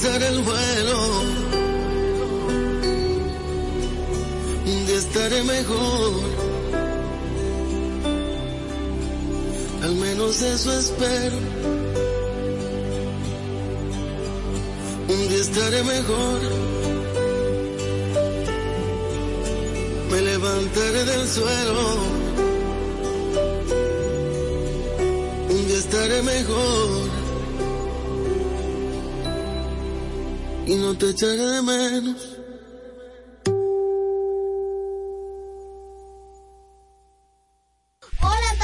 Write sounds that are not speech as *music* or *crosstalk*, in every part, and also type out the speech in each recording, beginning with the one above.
Ser el vuelo. Un día estaré mejor. Al menos eso espero. Un día estaré mejor. Me levantaré del suelo estaré mejor. Y no te echaré de menos. Hola,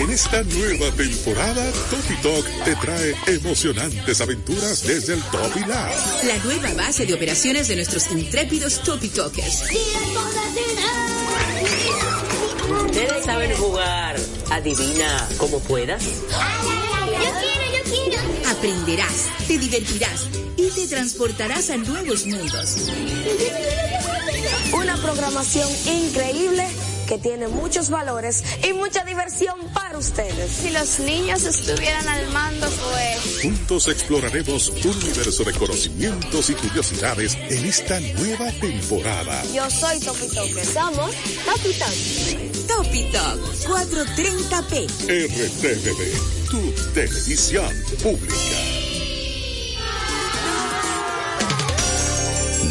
En esta nueva temporada, Topi Talk te trae emocionantes aventuras desde el Topi Lab. La nueva base de operaciones de nuestros intrépidos Topi Talkers. Ustedes saben jugar. Adivina como puedas. Quiero. Aprenderás, te divertirás y te transportarás a nuevos mundos. Una programación increíble que tiene muchos valores y mucha diversión para ustedes. Si los niños estuvieran al mando, pues... Juntos exploraremos un universo de conocimientos y curiosidades en esta nueva temporada. Yo soy Topi Somos Topi Topi 430p. RTVD, tu televisión pública.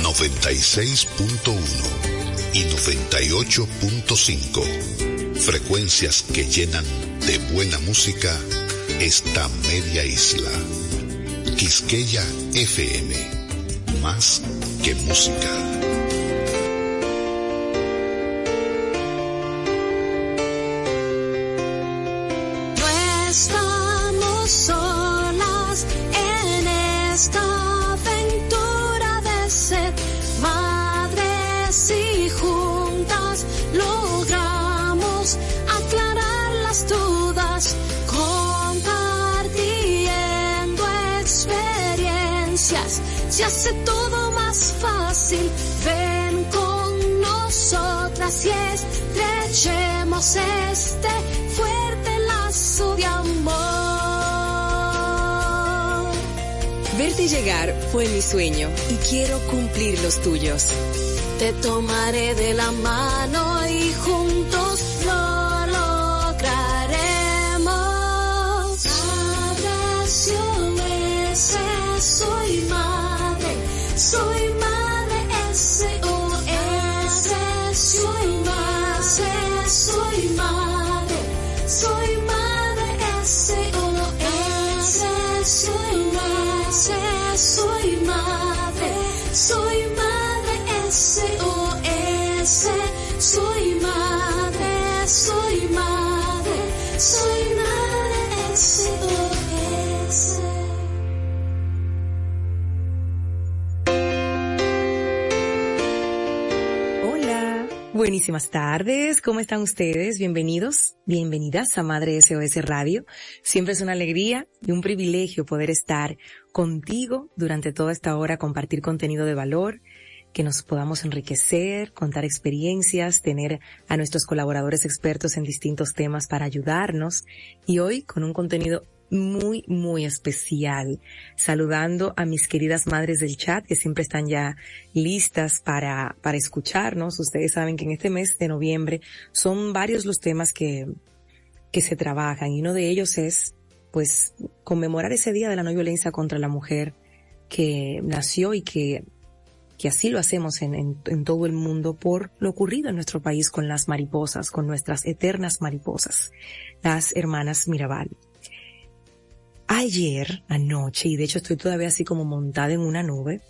96.1 y 98.5. Frecuencias que llenan de buena música esta media isla. Quisqueya FM. Más que música. Se hace todo más fácil. Ven con nosotras y estrechemos este fuerte lazo de amor. Verte llegar fue mi sueño y quiero cumplir los tuyos. Te tomaré de la mano y juntos Buenísimas tardes, ¿cómo están ustedes? Bienvenidos, bienvenidas a Madre SOS Radio. Siempre es una alegría y un privilegio poder estar contigo durante toda esta hora, compartir contenido de valor, que nos podamos enriquecer, contar experiencias, tener a nuestros colaboradores expertos en distintos temas para ayudarnos y hoy con un contenido muy, muy especial. Saludando a mis queridas madres del chat que siempre están ya listas para, para escucharnos. Ustedes saben que en este mes de noviembre son varios los temas que, que se trabajan y uno de ellos es, pues, conmemorar ese día de la no violencia contra la mujer que nació y que que así lo hacemos en, en, en, todo el mundo por lo ocurrido en nuestro país con las mariposas, con nuestras eternas mariposas, las hermanas Mirabal. Ayer, anoche, y de hecho estoy todavía así como montada en una nube,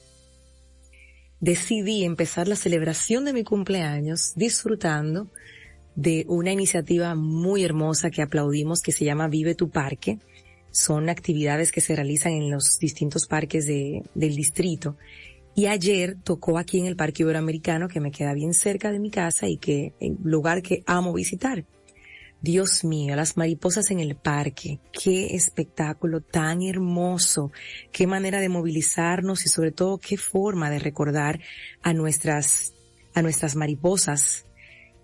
decidí empezar la celebración de mi cumpleaños disfrutando de una iniciativa muy hermosa que aplaudimos que se llama Vive tu Parque. Son actividades que se realizan en los distintos parques de, del distrito. Y ayer tocó aquí en el Parque Iberoamericano que me queda bien cerca de mi casa y que, en lugar que amo visitar. Dios mío, las mariposas en el parque, qué espectáculo tan hermoso, qué manera de movilizarnos y sobre todo qué forma de recordar a nuestras, a nuestras mariposas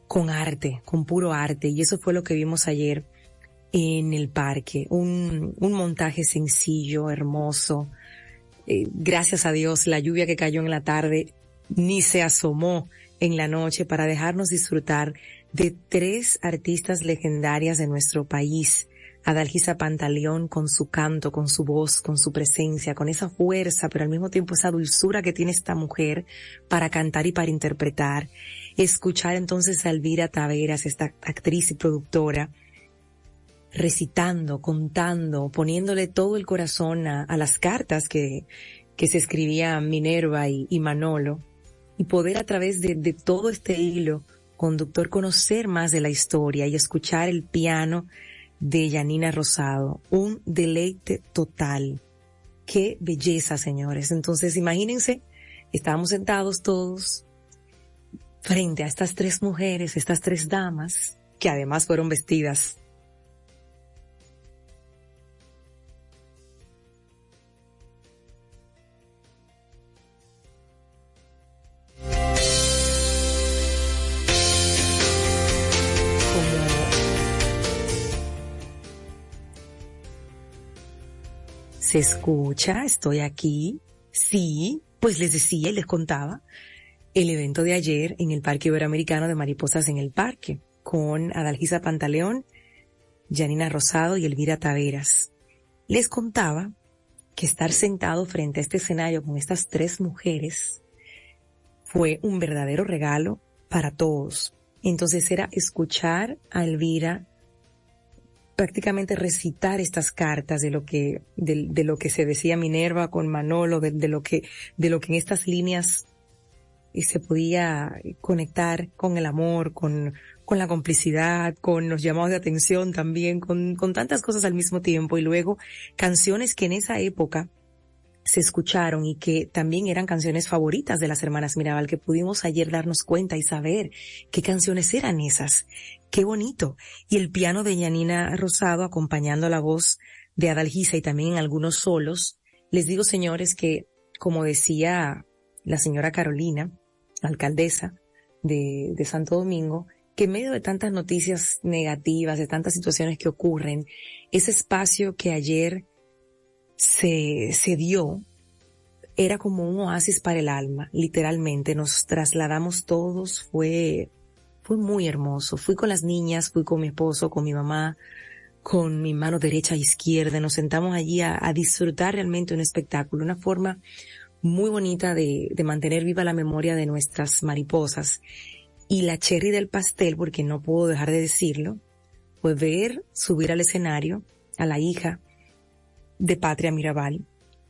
con arte, con puro arte. Y eso fue lo que vimos ayer en el parque. Un, un montaje sencillo, hermoso. Eh, gracias a Dios, la lluvia que cayó en la tarde ni se asomó en la noche para dejarnos disfrutar de tres artistas legendarias de nuestro país. Adalgisa Pantaleón con su canto, con su voz, con su presencia, con esa fuerza, pero al mismo tiempo esa dulzura que tiene esta mujer para cantar y para interpretar. Escuchar entonces a Elvira Taveras, esta actriz y productora, recitando, contando, poniéndole todo el corazón a, las cartas que, que se escribía Minerva y, Manolo, y poder a través de, de todo este hilo conductor conocer más de la historia y escuchar el piano de Yanina Rosado. Un deleite total. Qué belleza, señores. Entonces, imagínense, estábamos sentados todos frente a estas tres mujeres, estas tres damas, que además fueron vestidas se escucha, estoy aquí. Sí, pues les decía y les contaba el evento de ayer en el Parque Iberoamericano de Mariposas en el Parque, con Adalgisa Pantaleón, Janina Rosado y Elvira Taveras. Les contaba que estar sentado frente a este escenario con estas tres mujeres fue un verdadero regalo para todos. Entonces era escuchar a Elvira prácticamente recitar estas cartas de lo que, de, lo que se decía Minerva con Manolo, de, lo que, de lo que en estas líneas eh, se podía conectar con el amor, con, con la complicidad, con los llamados de atención también, con, con tantas cosas al mismo tiempo y luego canciones que en esa época se escucharon y que también eran canciones favoritas de las hermanas Mirabal, que pudimos ayer darnos cuenta y saber qué canciones eran esas. Qué bonito. Y el piano de Yanina Rosado acompañando la voz de Adalgisa y también en algunos solos. Les digo, señores, que como decía la señora Carolina, alcaldesa de, de Santo Domingo, que en medio de tantas noticias negativas, de tantas situaciones que ocurren, ese espacio que ayer se, se dio era como un oasis para el alma, literalmente. Nos trasladamos todos, fue, fue muy hermoso. Fui con las niñas, fui con mi esposo, con mi mamá, con mi mano derecha e izquierda. Nos sentamos allí a, disfrutar realmente un espectáculo, una forma muy bonita de, de mantener viva la memoria de nuestras mariposas. Y la cherry del pastel, porque no puedo dejar de decirlo, fue ver subir al escenario a la hija de Patria Mirabal,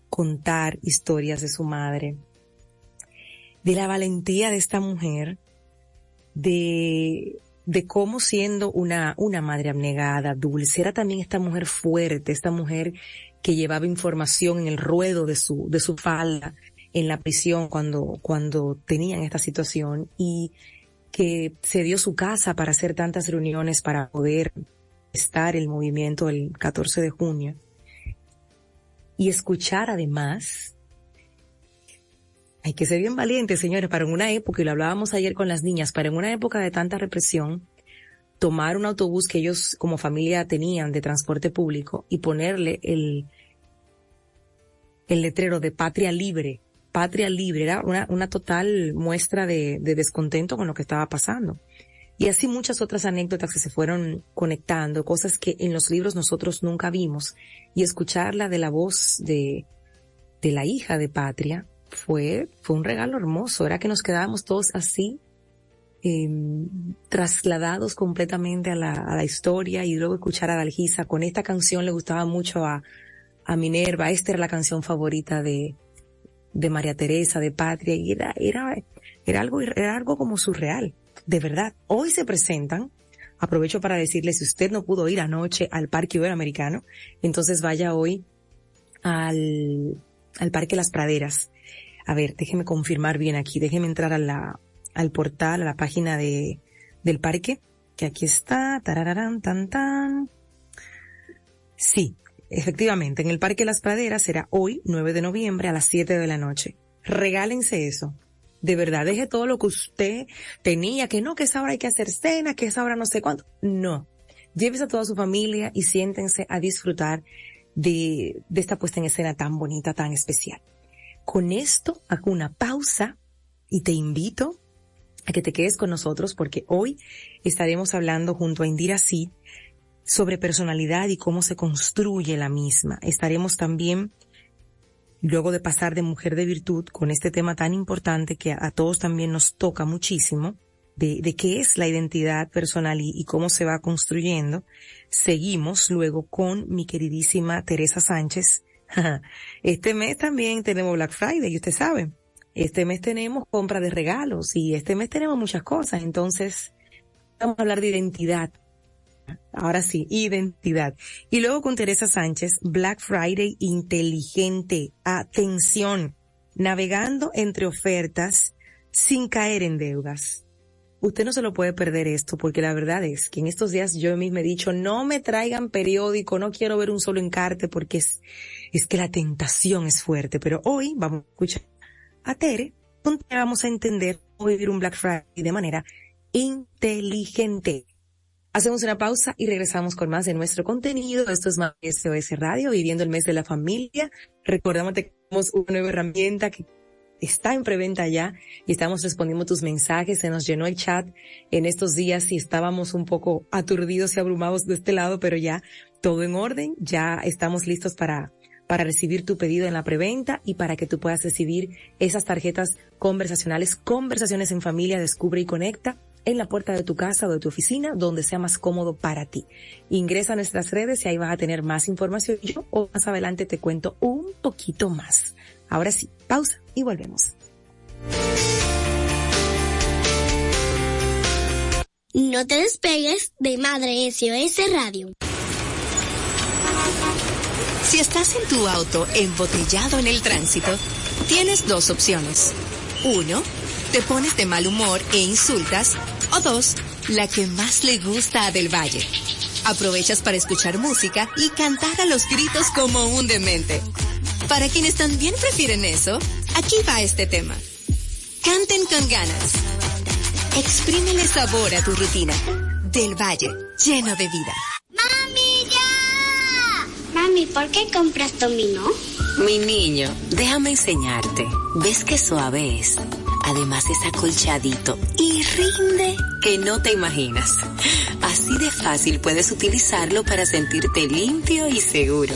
contar historias de su madre, de la valentía de esta mujer, de, de cómo siendo una, una madre abnegada, dulce, era también esta mujer fuerte, esta mujer que llevaba información en el ruedo de su, de su falda en la prisión cuando, cuando tenían esta situación y que se dio su casa para hacer tantas reuniones para poder estar el movimiento el 14 de junio y escuchar además. Hay que ser bien valientes, señores, para en una época, y lo hablábamos ayer con las niñas, para en una época de tanta represión, tomar un autobús que ellos como familia tenían de transporte público y ponerle el, el letrero de patria libre. Patria libre era una, una total muestra de, de descontento con lo que estaba pasando. Y así muchas otras anécdotas que se fueron conectando, cosas que en los libros nosotros nunca vimos. Y escucharla de la voz de, de la hija de Patria fue, fue un regalo hermoso. Era que nos quedábamos todos así, em, trasladados completamente a la, a la historia y luego escuchar a Dalgisa. Con esta canción le gustaba mucho a, a Minerva. Esta era la canción favorita de, de María Teresa, de Patria, y era, era, era algo, era algo como surreal de verdad, hoy se presentan. Aprovecho para decirle, si usted no pudo ir anoche al Parque Iberoamericano, entonces vaya hoy al, al Parque Las Praderas. A ver, déjeme confirmar bien aquí, déjeme entrar al portal, a la página de, del parque, que aquí está, tarararán, tan, tan. Sí, efectivamente, en el Parque Las Praderas será hoy, 9 de noviembre, a las 7 de la noche. Regálense eso. De verdad, deje todo lo que usted tenía, que no, que esa hora hay que hacer cena, que esa hora no sé cuánto. No. Lleves a toda su familia y siéntense a disfrutar de, de esta puesta en escena tan bonita, tan especial. Con esto hago una pausa y te invito a que te quedes con nosotros porque hoy estaremos hablando junto a Indira Sid sobre personalidad y cómo se construye la misma. Estaremos también, luego de pasar de mujer de virtud, con este tema tan importante que a, todos también nos toca muchísimo, de, qué es la identidad personal y, cómo se va construyendo. Seguimos luego con mi queridísima Teresa Sánchez. *laughs* Este mes también tenemos Black Friday, y usted sabe. Este mes tenemos compra de regalos y este mes tenemos muchas cosas. Entonces, vamos a hablar de identidad Ahora sí, identidad. Y luego con Teresa Sánchez, Black Friday inteligente. Atención, navegando entre ofertas sin caer en deudas. Usted no se lo puede perder esto porque la verdad es que en estos días yo mismo he dicho, no me traigan periódico, no quiero ver un solo encarte porque es, es que la tentación es fuerte. Pero hoy vamos a escuchar a Tere, donde vamos a entender cómo vivir un Black Friday de manera inteligente. Hacemos una pausa y regresamos con más de nuestro contenido. Esto es más SOS Radio, viviendo el mes de la familia. Recordamos que tenemos una nueva herramienta que está en preventa ya y estamos respondiendo tus mensajes. Se nos llenó el chat en estos días y estábamos un poco aturdidos y abrumados de este lado, pero ya todo en orden. Ya estamos listos para para recibir tu pedido en la preventa y para que tú puedas recibir esas tarjetas conversacionales, conversaciones en familia, descubre y conecta en la puerta de tu casa o de tu oficina, donde sea más cómodo para ti. Ingresa a nuestras redes y ahí vas a tener más información. Yo o más adelante te cuento un poquito más. Ahora sí, pausa y volvemos. No te despegues de Madre SOS Radio. Si estás en tu auto embotellado en el tránsito, tienes dos opciones. Uno, te pones de mal humor e insultas, o dos, la que más le gusta a Del Valle. Aprovechas para escuchar música y cantar a los gritos como un demente. Para quienes también prefieren eso, aquí va este tema. Canten con ganas. Exprímele sabor a tu rutina. Del Valle, lleno de vida. ¡Mami, ¿por qué compras dominó? Mi niño, déjame enseñarte. ¿Ves qué suave es? Además es acolchadito y rinde que no te imaginas. Así de fácil puedes utilizarlo para sentirte limpio y seguro.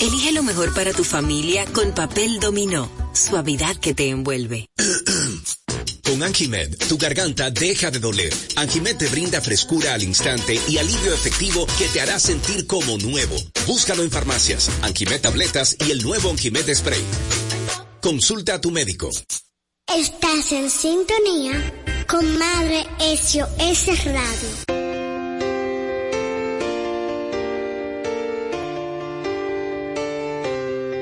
Elige lo mejor para tu familia con papel dominó. Suavidad que te envuelve. *coughs* Con Anjimed, tu garganta deja de doler. Anjimed te brinda frescura al instante y alivio efectivo que te hará sentir como nuevo. Búscalo en farmacias, Anjimed tabletas y el nuevo Anjimed spray. Consulta a tu médico. Estás en sintonía con Madre SOS Radio.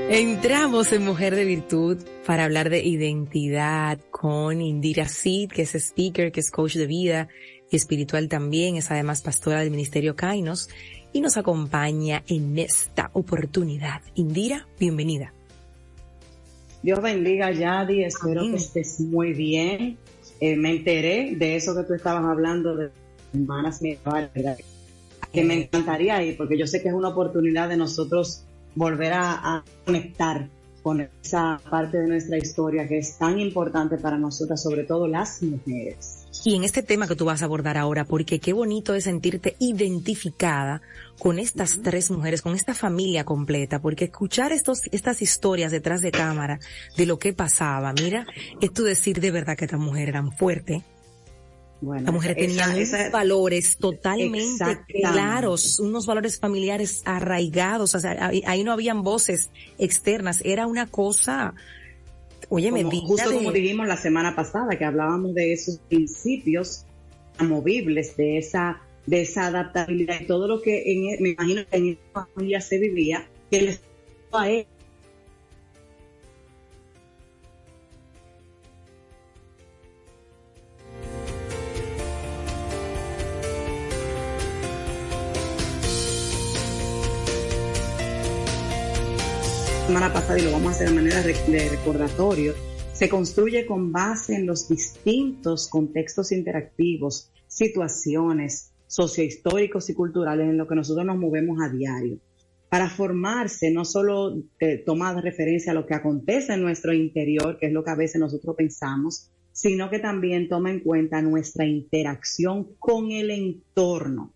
Entramos en Mujer de Virtud para hablar de identidad con Indira Sid, que es speaker, que es coach de vida y espiritual también, es además pastora del Ministerio Kainos y nos acompaña en esta oportunidad. Indira, bienvenida. Dios bendiga, Yadi. Espero que estés muy bien. Eh, me enteré de eso que tú estabas hablando de hermanas que me encantaría ir, porque yo sé que es una oportunidad de nosotros volver a, conectar con esa parte de nuestra historia que es tan importante para nosotras, sobre todo las mujeres. Y en este tema que tú vas a abordar ahora, porque qué bonito es sentirte identificada con estas tres mujeres, con esta familia completa, porque escuchar estos, estas historias detrás de cámara de lo que pasaba, mira, es tú decir de verdad que estas mujeres eran fuertes, la mujer tenía unos valores totalmente claros, unos valores familiares arraigados, o sea, ahí, no habían voces externas, era una cosa, oye, me Justo como dijimos la semana pasada, que hablábamos de esos principios amovibles, de esa, de esa adaptabilidad, y todo lo que en, e, me imagino que en esa familia se vivía, que les a él y lo vamos a hacer de manera de recordatorio, se construye con base en los distintos contextos interactivos, situaciones, sociohistóricos y culturales en los que nosotros nos movemos a diario. Para formarse, no solo eh, referencia a lo que acontece en nuestro interior, que es lo que a veces nosotros pensamos, sino que también toma en cuenta nuestra interacción con el entorno.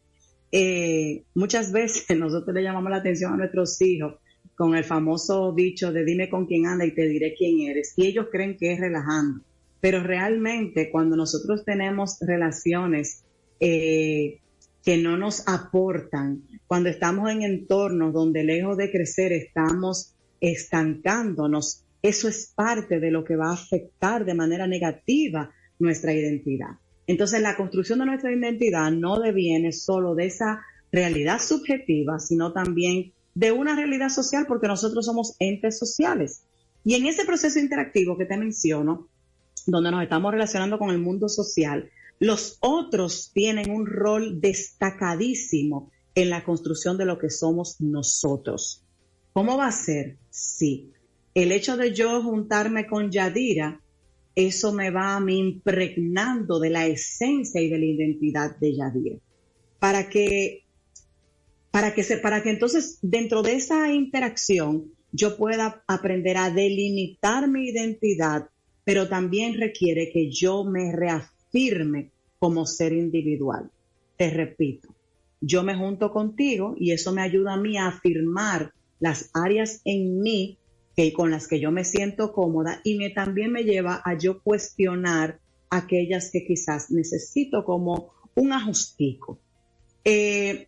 Eh, muchas veces *laughs* nosotros le llamamos la atención a nuestros hijos con el famoso dicho de dime con quién anda y te diré quién eres. Y ellos creen que es relajando. Pero realmente cuando nosotros tenemos relaciones eh, que no nos aportan, cuando estamos en entornos donde lejos de crecer estamos estancándonos, eso es parte de lo que va a afectar de manera negativa nuestra identidad. Entonces la construcción de nuestra identidad no deviene solo de esa realidad subjetiva, sino también de una realidad social porque nosotros somos entes sociales. Y en ese proceso interactivo que te menciono, donde nos estamos relacionando con el mundo social, los otros tienen un rol destacadísimo en la construcción de lo que somos nosotros. ¿Cómo va a ser? Sí. El hecho de yo juntarme con Yadira, eso me va a mí impregnando de la esencia y de la identidad de Yadira. Para que, para que se, para que entonces dentro de esa interacción yo pueda aprender a delimitar mi identidad, pero también requiere que yo me reafirme firme como ser individual. Te repito, yo me junto contigo y eso me ayuda a mí a afirmar las áreas en mí que, con las que yo me siento cómoda y me, también me lleva a yo cuestionar aquellas que quizás necesito como un ajustico. Eh,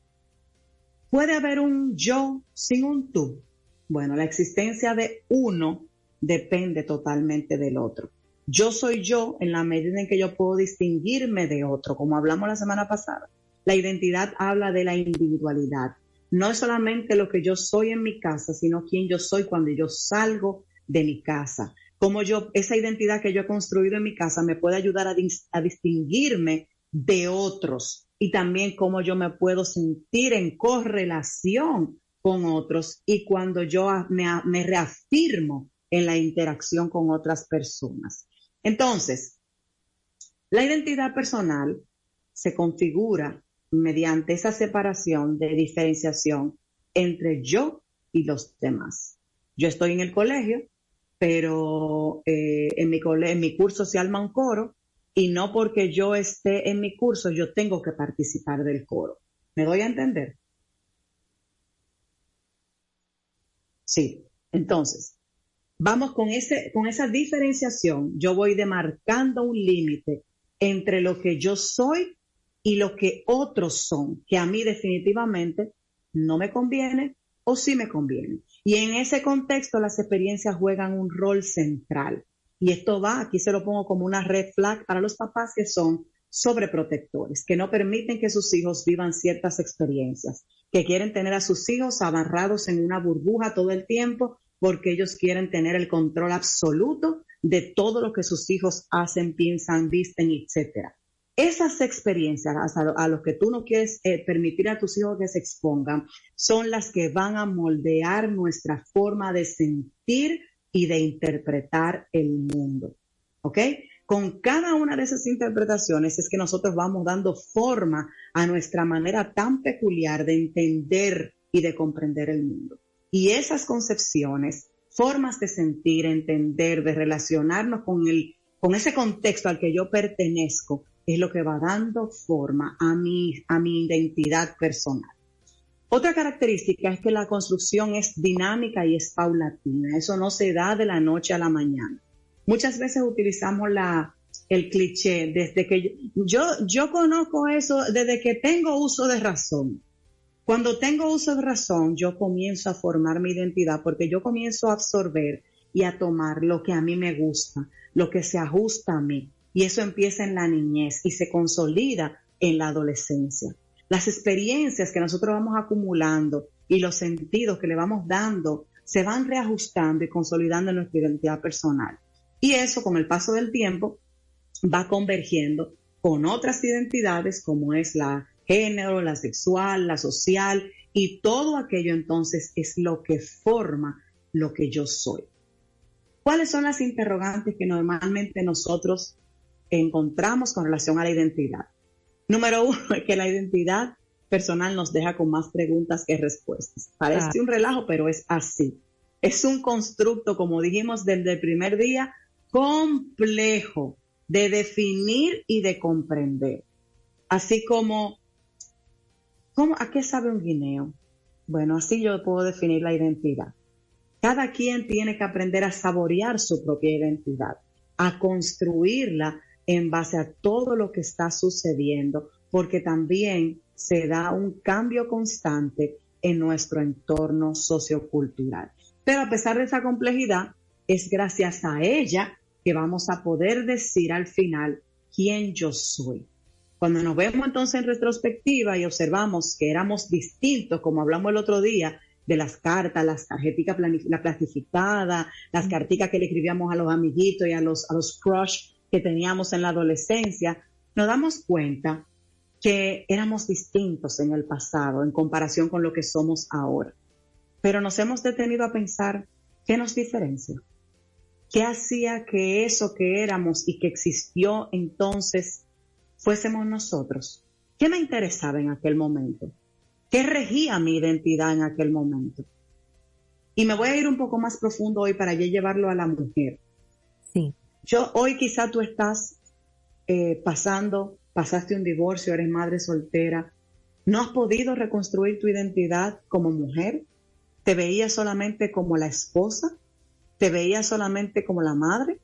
¿Puede haber un yo sin un tú? Bueno, la existencia de uno depende totalmente del otro. Yo soy yo en la medida en que yo puedo distinguirme de otro, como hablamos la semana pasada. La identidad habla de la individualidad. No es solamente lo que yo soy en mi casa, sino quién yo soy cuando yo salgo de mi casa. Como yo, esa identidad que yo he construido en mi casa me puede ayudar a, distinguirme de otros y también cómo yo me puedo sentir en correlación con otros y cuando yo me reafirmo en la interacción con otras personas. Entonces, la identidad personal se configura mediante esa separación de diferenciación entre yo y los demás. Yo estoy en el colegio, pero eh, en, mi en mi curso se arma un coro y no porque yo esté en mi curso yo tengo que participar del coro. ¿Me doy a entender? Sí. Entonces, vamos con, ese, con esa diferenciación, yo voy demarcando un límite entre lo que yo soy y lo que otros son, que a mí definitivamente no me conviene o sí me conviene. Y en ese contexto las experiencias juegan un rol central. Y esto va, aquí se lo pongo como una red flag para los papás que son sobreprotectores, que no permiten que sus hijos vivan ciertas experiencias, que quieren tener a sus hijos abarrados en una burbuja todo el tiempo porque ellos quieren tener el control absoluto de todo lo que sus hijos hacen, piensan, visten, etcétera. Esas experiencias a, los que tú no quieres eh, permitir a tus hijos que se expongan son las que van a moldear nuestra forma de sentir y de interpretar el mundo. ¿Ok? Con cada una de esas interpretaciones es que nosotros vamos dando forma a nuestra manera tan peculiar de entender y de comprender el mundo. Y esas concepciones, formas de sentir, entender, de relacionarnos con, el, con ese contexto al que yo pertenezco, es lo que va dando forma a mi, a mi identidad personal. Otra característica es que la construcción es dinámica y es paulatina. Eso no se da de la noche a la mañana. Muchas veces utilizamos la, el cliché desde que yo, yo conozco eso desde que tengo uso de razón. Cuando tengo uso de razón, yo comienzo a formar mi identidad porque yo comienzo a absorber y a tomar lo que a mí me gusta, lo que se ajusta a mí. Y eso empieza en la niñez y se consolida en la adolescencia. Las experiencias que nosotros vamos acumulando y los sentidos que le vamos dando se van reajustando y consolidando nuestra identidad personal. Y eso con el paso del tiempo va convergiendo con otras identidades como es la género, la sexual, la social y todo aquello entonces es lo que forma lo que yo soy. ¿Cuáles son las interrogantes que normalmente nosotros encontramos con relación a la identidad? Número uno es que la identidad personal nos deja con más preguntas que respuestas. Parece ah. un relajo, pero es así. Es un constructo, como dijimos desde el primer día, complejo de definir y de comprender. Así como, ¿cómo, ¿a qué sabe un guineo? Bueno, así yo puedo definir la identidad. Cada quien tiene que aprender a saborear su propia identidad, a construirla en base a todo lo que está sucediendo, porque también se da un cambio constante en nuestro entorno sociocultural. Pero a pesar de esa complejidad, es gracias a ella que vamos a poder decir al final quién yo soy. Cuando nos vemos entonces en retrospectiva y observamos que éramos distintos, como hablamos el otro día, de las cartas, las tarjetas la plastificada, las carticas que le escribíamos a los amiguitos y a los, a los crush que teníamos en la adolescencia, nos damos cuenta que éramos distintos en el pasado en comparación con lo que somos ahora. Pero nos hemos detenido a pensar qué nos diferencia. ¿Qué hacía que eso que éramos y que existió entonces fuésemos nosotros? ¿Qué me interesaba en aquel momento? ¿Qué regía mi identidad en aquel momento? Y me voy a ir un poco más profundo hoy para llevarlo a la mujer. Yo hoy quizá tú estás eh, pasando, pasaste un divorcio, eres madre soltera, no has podido reconstruir tu identidad como mujer, te veías solamente como la esposa, te veías solamente como la madre.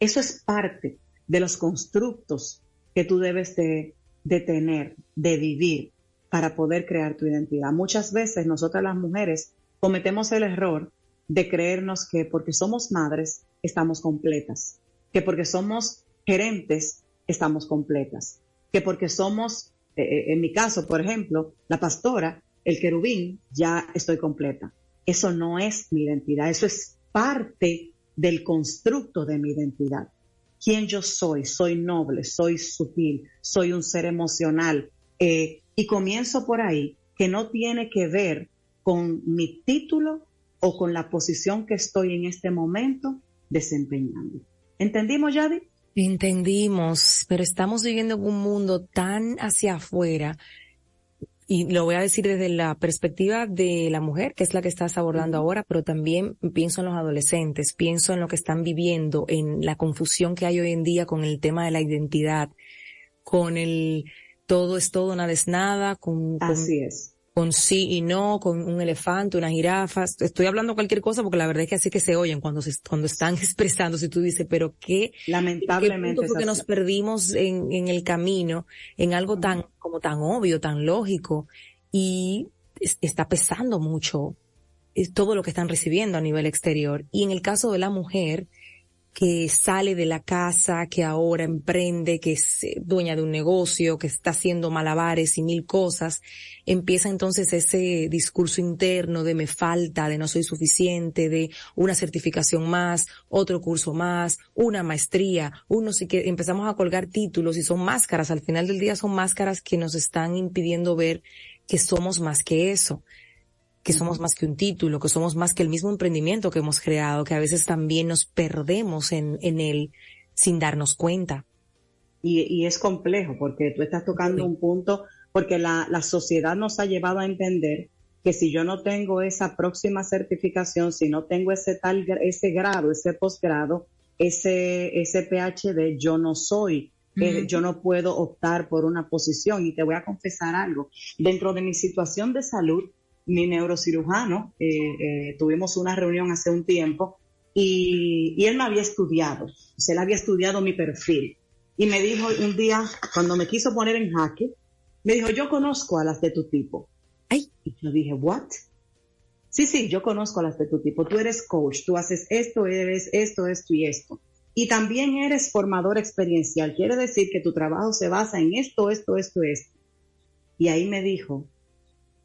Eso es parte de los constructos que tú debes de, de tener, de vivir para poder crear tu identidad. Muchas veces nosotras las mujeres cometemos el error de creernos que porque somos madres estamos completas, que porque somos gerentes estamos completas, que porque somos, eh, eh, en mi caso, por ejemplo, la pastora, el querubín, ya estoy completa. Eso no es mi identidad, eso es parte del constructo de mi identidad. ¿Quién yo soy? Soy noble, soy sutil, soy un ser emocional. Eh, y comienzo por ahí, que no tiene que ver con mi título o con la posición que estoy en este momento desempeñando. ¿Entendimos, Yadi? Entendimos, pero estamos viviendo en un mundo tan hacia afuera y lo voy a decir desde la perspectiva de la mujer, que es la que estás abordando ahora, pero también pienso en los adolescentes, pienso en lo que están viviendo, en la confusión que hay hoy en día con el tema de la identidad, con el todo es todo, nada es nada, con, Así es con sí y no, con un elefante, una jirafa. Estoy hablando cualquier cosa porque la verdad es que así que se oyen cuando se, cuando están *laughs* expresando. Si tú dices, pero qué, lamentablemente, porque nos perdimos en, en el camino, en algo tan, como tan obvio, tan lógico y está pesando mucho todo lo que están recibiendo a nivel exterior. Y en el caso de la mujer, que sale de la casa, que ahora emprende, que es eh, dueña de un negocio, que está haciendo malabares y mil cosas, empieza entonces ese discurso interno de me falta, de no soy suficiente, de una certificación más, otro curso más, una maestría, uno sí que empezamos a colgar títulos y son máscaras, al final del día son máscaras que nos están impidiendo ver que somos más que eso que somos más que un título, que somos más que el mismo emprendimiento que hemos creado, que a veces también nos perdemos en, en él sin darnos cuenta. Y, y es complejo porque tú estás tocando un punto, porque la, la sociedad nos ha llevado a entender que si yo no tengo esa próxima certificación, si no tengo ese tal, ese grado, ese posgrado, ese, ese PhD, yo no soy, eh, yo no puedo optar por una posición. Y te voy a confesar algo. Dentro de mi situación de salud, mi neurocirujano, eh, eh, tuvimos una reunión hace un tiempo y, él me había estudiado, o él había estudiado mi perfil y me dijo un día, cuando me quiso poner en jaque, me dijo, yo conozco a las de tu tipo. Ay, y yo dije, ¿what? Sí, sí, yo conozco a las de tu tipo. Tú eres coach, tú haces esto, eres esto, esto y esto. Y también eres formador experiencial. Quiere decir que tu trabajo se basa en esto, esto, esto, esto. Y ahí me dijo,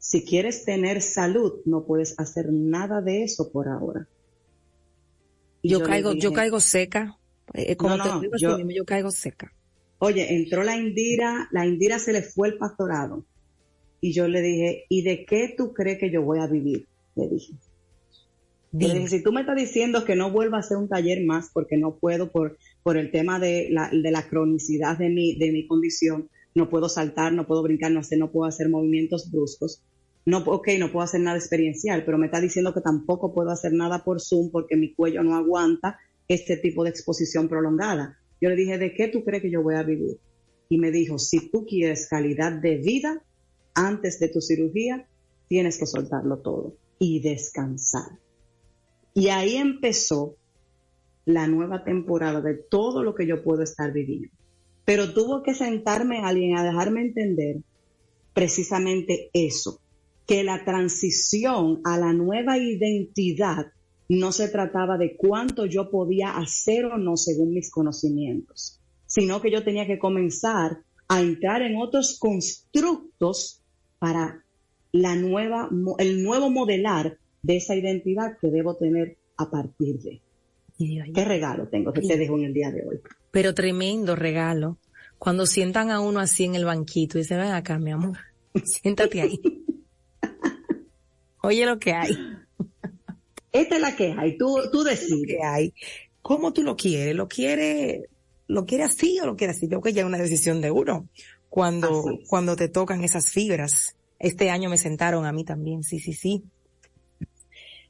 si quieres tener salud, no puedes hacer nada de eso por ahora. yo, caigo, yo caigo seca. Eh, como te digo, yo, yo caigo seca. Oye, entró la Indira, la Indira se le fue el pastorado. Y yo le dije, ¿y de qué tú crees que yo voy a vivir? Le dije. Le dije, si tú me estás diciendo que no vuelva a hacer un taller más porque no puedo por, por el tema de la, de la cronicidad de mi, de mi condición, no puedo saltar, no puedo brincar, no, sé, no puedo hacer movimientos bruscos. No, ok, no puedo hacer nada experiencial, pero me está diciendo que tampoco puedo hacer nada por Zoom porque mi cuello no aguanta este tipo de exposición prolongada. Yo le dije, ¿de qué tú crees que yo voy a vivir? Y me dijo, si tú quieres calidad de vida antes de tu cirugía, tienes que soltarlo todo y descansar. Y ahí empezó la nueva temporada de todo lo que yo puedo estar viviendo. Pero tuvo que sentarme alguien a dejarme entender precisamente eso, que la transición a la nueva identidad no se trataba de cuánto yo podía hacer o no según mis conocimientos, sino que yo tenía que comenzar a entrar en otros constructos para la nueva, el nuevo modelar de esa identidad que debo tener a partir de. ¿Qué regalo tengo que te dejo en el día de hoy? Pero tremendo regalo. Cuando sientan a uno así en el banquito y se ven acá, mi amor, *laughs* siéntate ahí. Oye lo que hay. Esta es la que hay, tú, tú decides. que hay. ¿Cómo tú lo quieres? ¿Lo quiere, lo quiere así o lo quiere así? Tengo que ya es una decisión de uno. Cuando, cuando te tocan esas fibras. Este año me sentaron a mí también, sí, sí, sí.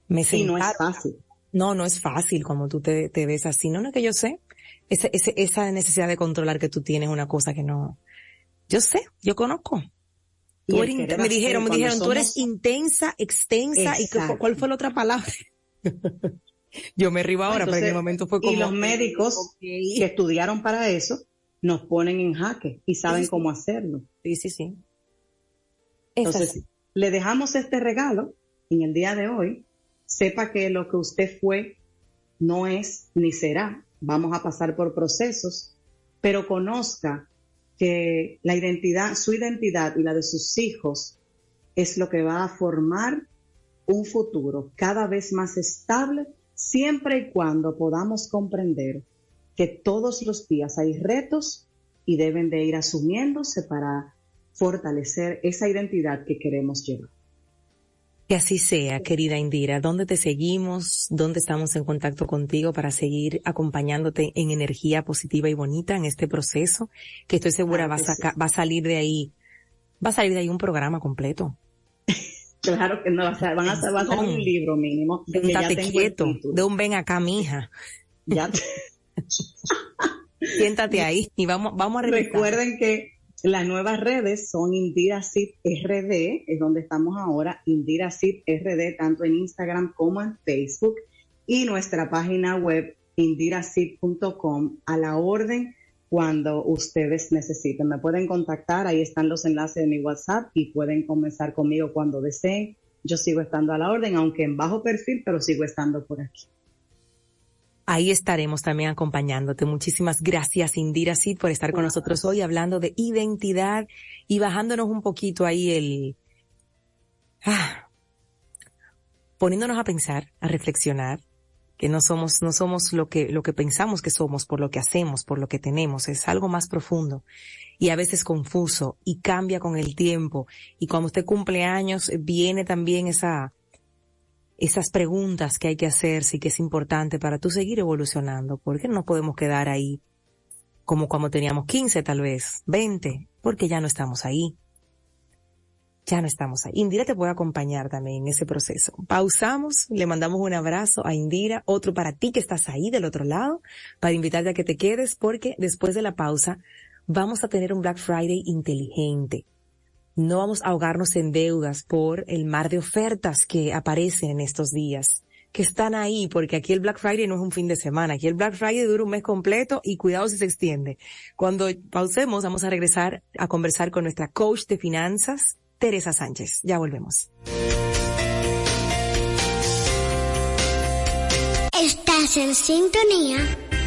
Me sí, no es fácil. No, no es fácil como tú te, te ves así. No, no es que yo sé. Esa, esa, esa necesidad de controlar que tú tienes una cosa que no. Yo sé, yo conozco. Tú eres, me dijeron, me dijeron, tú eres intensa, extensa, y ¿cuál fue la otra palabra? *laughs* Yo me río ahora, pero en el momento fue como... Y los médicos que estudiaron para eso nos ponen en jaque y saben cómo hacerlo. Sí, sí, sí. Entonces, le dejamos este regalo en el día de hoy. Sepa que lo que usted fue no es ni será. Vamos a pasar por procesos, pero conozca que la identidad, su identidad y la de sus hijos es lo que va a formar un futuro cada vez más estable siempre y cuando podamos comprender que todos los días hay retos y deben de ir asumiéndose para fortalecer esa identidad que queremos llevar. Que así sea, querida Indira. ¿Dónde te seguimos? ¿Dónde estamos en contacto contigo para seguir acompañándote en energía positiva y bonita en este proceso? Que estoy segura va, a va a salir de ahí, va a salir de ahí un programa completo. *laughs* Claro que no, van a, va a ser un libro mínimo. De un tate quieto, de un ven acá, mija. Ya. *laughs* Siéntate ahí y vamos, vamos a revisar. Recuerden que las nuevas redes son Indira RD, es donde estamos ahora, Indira RD, tanto en Instagram como en Facebook, y nuestra página web indirasit.com a la orden cuando ustedes necesiten. Me pueden contactar, ahí están los enlaces de mi WhatsApp y pueden comenzar conmigo cuando deseen. Yo sigo estando a la orden, aunque en bajo perfil, pero sigo estando por aquí. Ahí estaremos también acompañándote. Muchísimas gracias, Indira Sid, por estar con nosotros hoy hablando de identidad y bajándonos un poquito ahí el, ah, poniéndonos a pensar, a reflexionar, que no somos, no somos lo que, lo que pensamos que somos por lo que hacemos, por lo que tenemos, es algo más profundo y a veces confuso y cambia con el tiempo. Y cuando usted cumple años, viene también esa, esas preguntas que hay que hacerse y que es importante para tú seguir evolucionando, porque no podemos quedar ahí como cuando teníamos 15 tal vez, 20, porque ya no estamos ahí ya no estamos ahí. Indira te puede acompañar también en ese proceso. Pausamos, le mandamos un abrazo a Indira, otro para ti que estás ahí del otro lado, para invitarte a que te quedes porque después de la pausa vamos a tener un Black Friday inteligente. No vamos a ahogarnos en deudas por el mar de ofertas que aparecen en estos días, que están ahí, porque aquí el Black Friday no es un fin de semana, aquí el Black Friday dura un mes completo y cuidado si se extiende. Cuando pausemos vamos a regresar a conversar con nuestra coach de finanzas, Teresa Sánchez. Ya volvemos. Estás en sintonía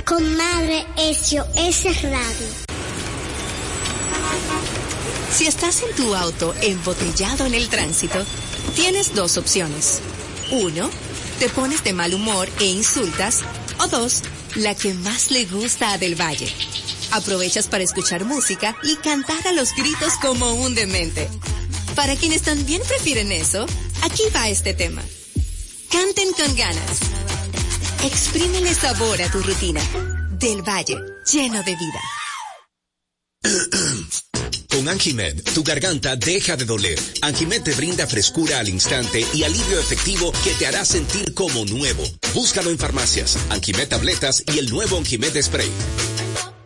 con Madre SOS Radio. Si estás en tu auto embotellado en el tránsito, tienes dos opciones. Uno, te pones de mal humor e insultas. O dos, la que más le gusta a Del Valle. Aprovechas para escuchar música y cantar a los gritos como un demente. Para quienes también prefieren eso, aquí va este tema. Canten con ganas. Exprímele sabor a tu rutina. Del Valle, lleno de vida. *clears throat* Con Anjimed, tu garganta deja de doler. Anjimed te brinda frescura al instante y alivio efectivo que te hará sentir como nuevo. Búscalo en farmacias, Anjimed tabletas y el nuevo Anjimed spray.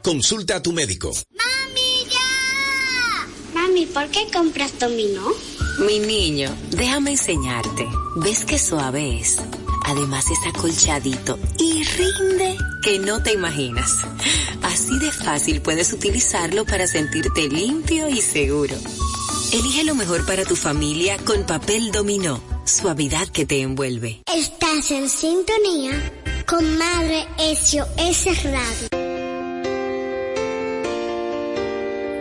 Consulta a tu médico. ¡Mami, ya! Mami, ¿por qué compras dominó? Mi niño, déjame enseñarte. ¿Ves qué suave es? Además es acolchadito y rinde que no te imaginas. Así de fácil puedes utilizarlo para sentirte limpio y seguro. Elige lo mejor para tu familia con papel dominó. Suavidad que te envuelve. Estás en sintonía con Madre SOS Radio.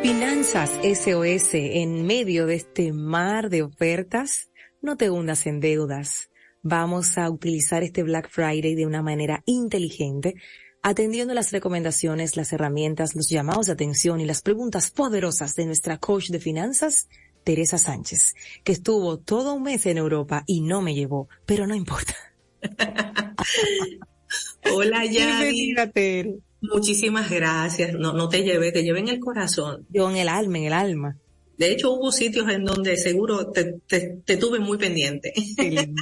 Finanzas SOS en medio de este mar de ofertas. No te hundas en deudas vamos a utilizar este Black Friday de una manera inteligente, atendiendo las recomendaciones, las herramientas, los llamados de atención y las preguntas poderosas de nuestra coach de finanzas, Teresa Sánchez, que estuvo todo un mes en Europa y no me llevó, pero no importa. *laughs* Hola, *laughs* Yadi. Muchísimas gracias. No, no te llevé, te llevé en el corazón. Yo en el alma, en el alma. De hecho, hubo sitios en donde seguro te, te, tuve muy pendiente. *laughs*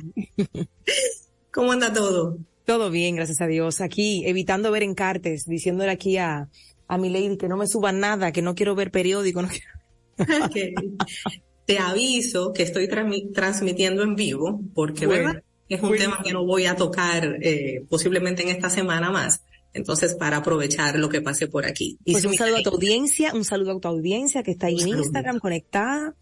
¿Cómo anda todo? Todo bien, gracias a Dios. Aquí, evitando ver encartes, diciéndole aquí a, a mi lady que no me suba nada, que no quiero ver periódico. No *laughs* Te aviso que estoy transmitiendo en vivo, porque es un tema que no voy a tocar eh, posiblemente en esta semana más. Entonces, para aprovechar lo que pase por aquí. pues un saludo a tu audiencia, un saludo a tu audiencia que está ahí en Instagram conectada.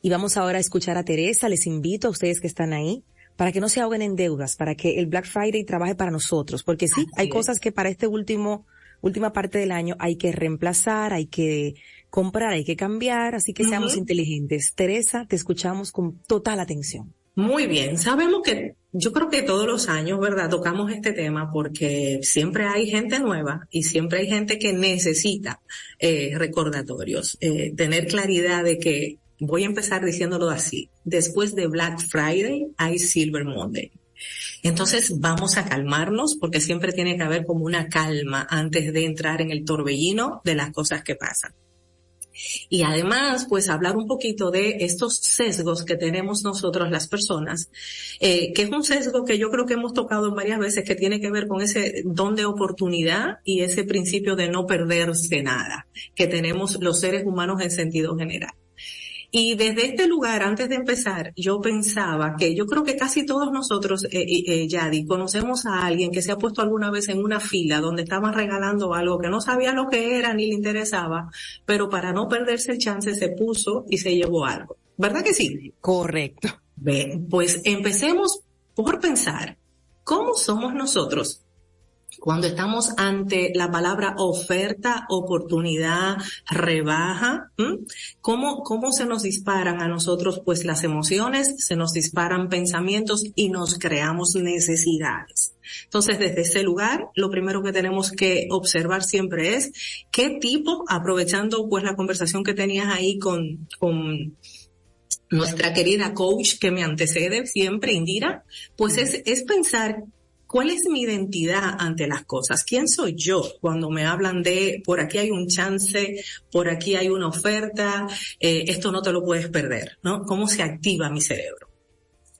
Y vamos ahora a escuchar a Teresa. Les invito a ustedes que están ahí para que no se ahoguen en deudas, para que el Black Friday trabaje para nosotros. Porque sí, hay cosas que para este último, última parte del año hay que reemplazar, hay que comprar, hay que cambiar. Así que seamos inteligentes. Teresa, te escuchamos con total atención. Muy bien, sabemos que yo creo que todos los años, ¿verdad? Tocamos este tema porque siempre hay gente nueva y siempre hay gente que necesita eh, recordatorios, eh, tener claridad de que, voy a empezar diciéndolo así, después de Black Friday hay Silver Monday. Entonces vamos a calmarnos porque siempre tiene que haber como una calma antes de entrar en el torbellino de las cosas que pasan. Y además, pues hablar un poquito de estos sesgos que tenemos nosotros las personas, eh, que es un sesgo que yo creo que hemos tocado varias veces, que tiene que ver con ese don de oportunidad y ese principio de no perderse nada que tenemos los seres humanos en sentido general. Y desde este lugar, antes de empezar, yo pensaba que yo creo que casi todos nosotros, eh, eh, Yadi, conocemos a alguien que se ha puesto alguna vez en una fila donde estaban regalando algo que no sabía lo que era ni le interesaba, pero para no perderse el chance se puso y se llevó algo. ¿Verdad que sí? Correcto. pues empecemos por pensar, ¿cómo somos nosotros cuando estamos ante la palabra oferta, oportunidad, rebaja, ¿cómo, cómo se nos disparan a nosotros pues las emociones, se nos disparan pensamientos y nos creamos necesidades? Entonces, desde ese lugar, lo primero que tenemos que observar siempre es qué tipo, aprovechando pues la conversación que tenías ahí con, con nuestra querida coach que me antecede siempre, Indira, pues es, es pensar ¿Cuál es mi identidad ante las cosas? ¿Quién soy yo cuando me hablan de por aquí hay un chance, por aquí hay una oferta, eh, esto no te lo puedes perder, ¿no? ¿Cómo se activa mi cerebro?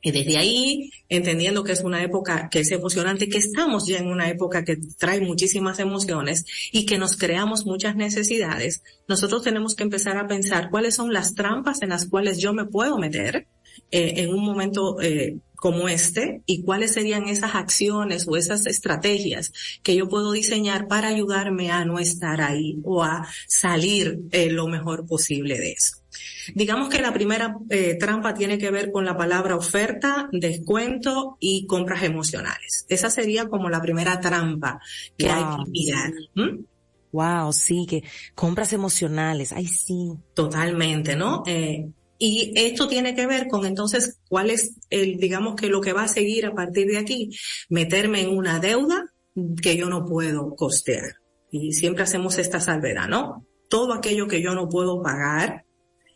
Y desde ahí, entendiendo que es una época que es emocionante, que estamos ya en una época que trae muchísimas emociones y que nos creamos muchas necesidades, nosotros tenemos que empezar a pensar cuáles son las trampas en las cuales yo me puedo meter eh, en un momento eh, como este y cuáles serían esas acciones o esas estrategias que yo puedo diseñar para ayudarme a no estar ahí o a salir eh, lo mejor posible de eso. Digamos que la primera eh, trampa tiene que ver con la palabra oferta, descuento y compras emocionales. Esa sería como la primera trampa que hay que mirar. Wow, sí, que compras emocionales, ay sí. Totalmente, ¿no? Eh, y esto tiene que ver con entonces cuál es el, digamos que lo que va a seguir a partir de aquí, meterme en una deuda que yo no puedo costear. Y siempre hacemos esta salvedad, ¿no? Todo aquello que yo no puedo pagar,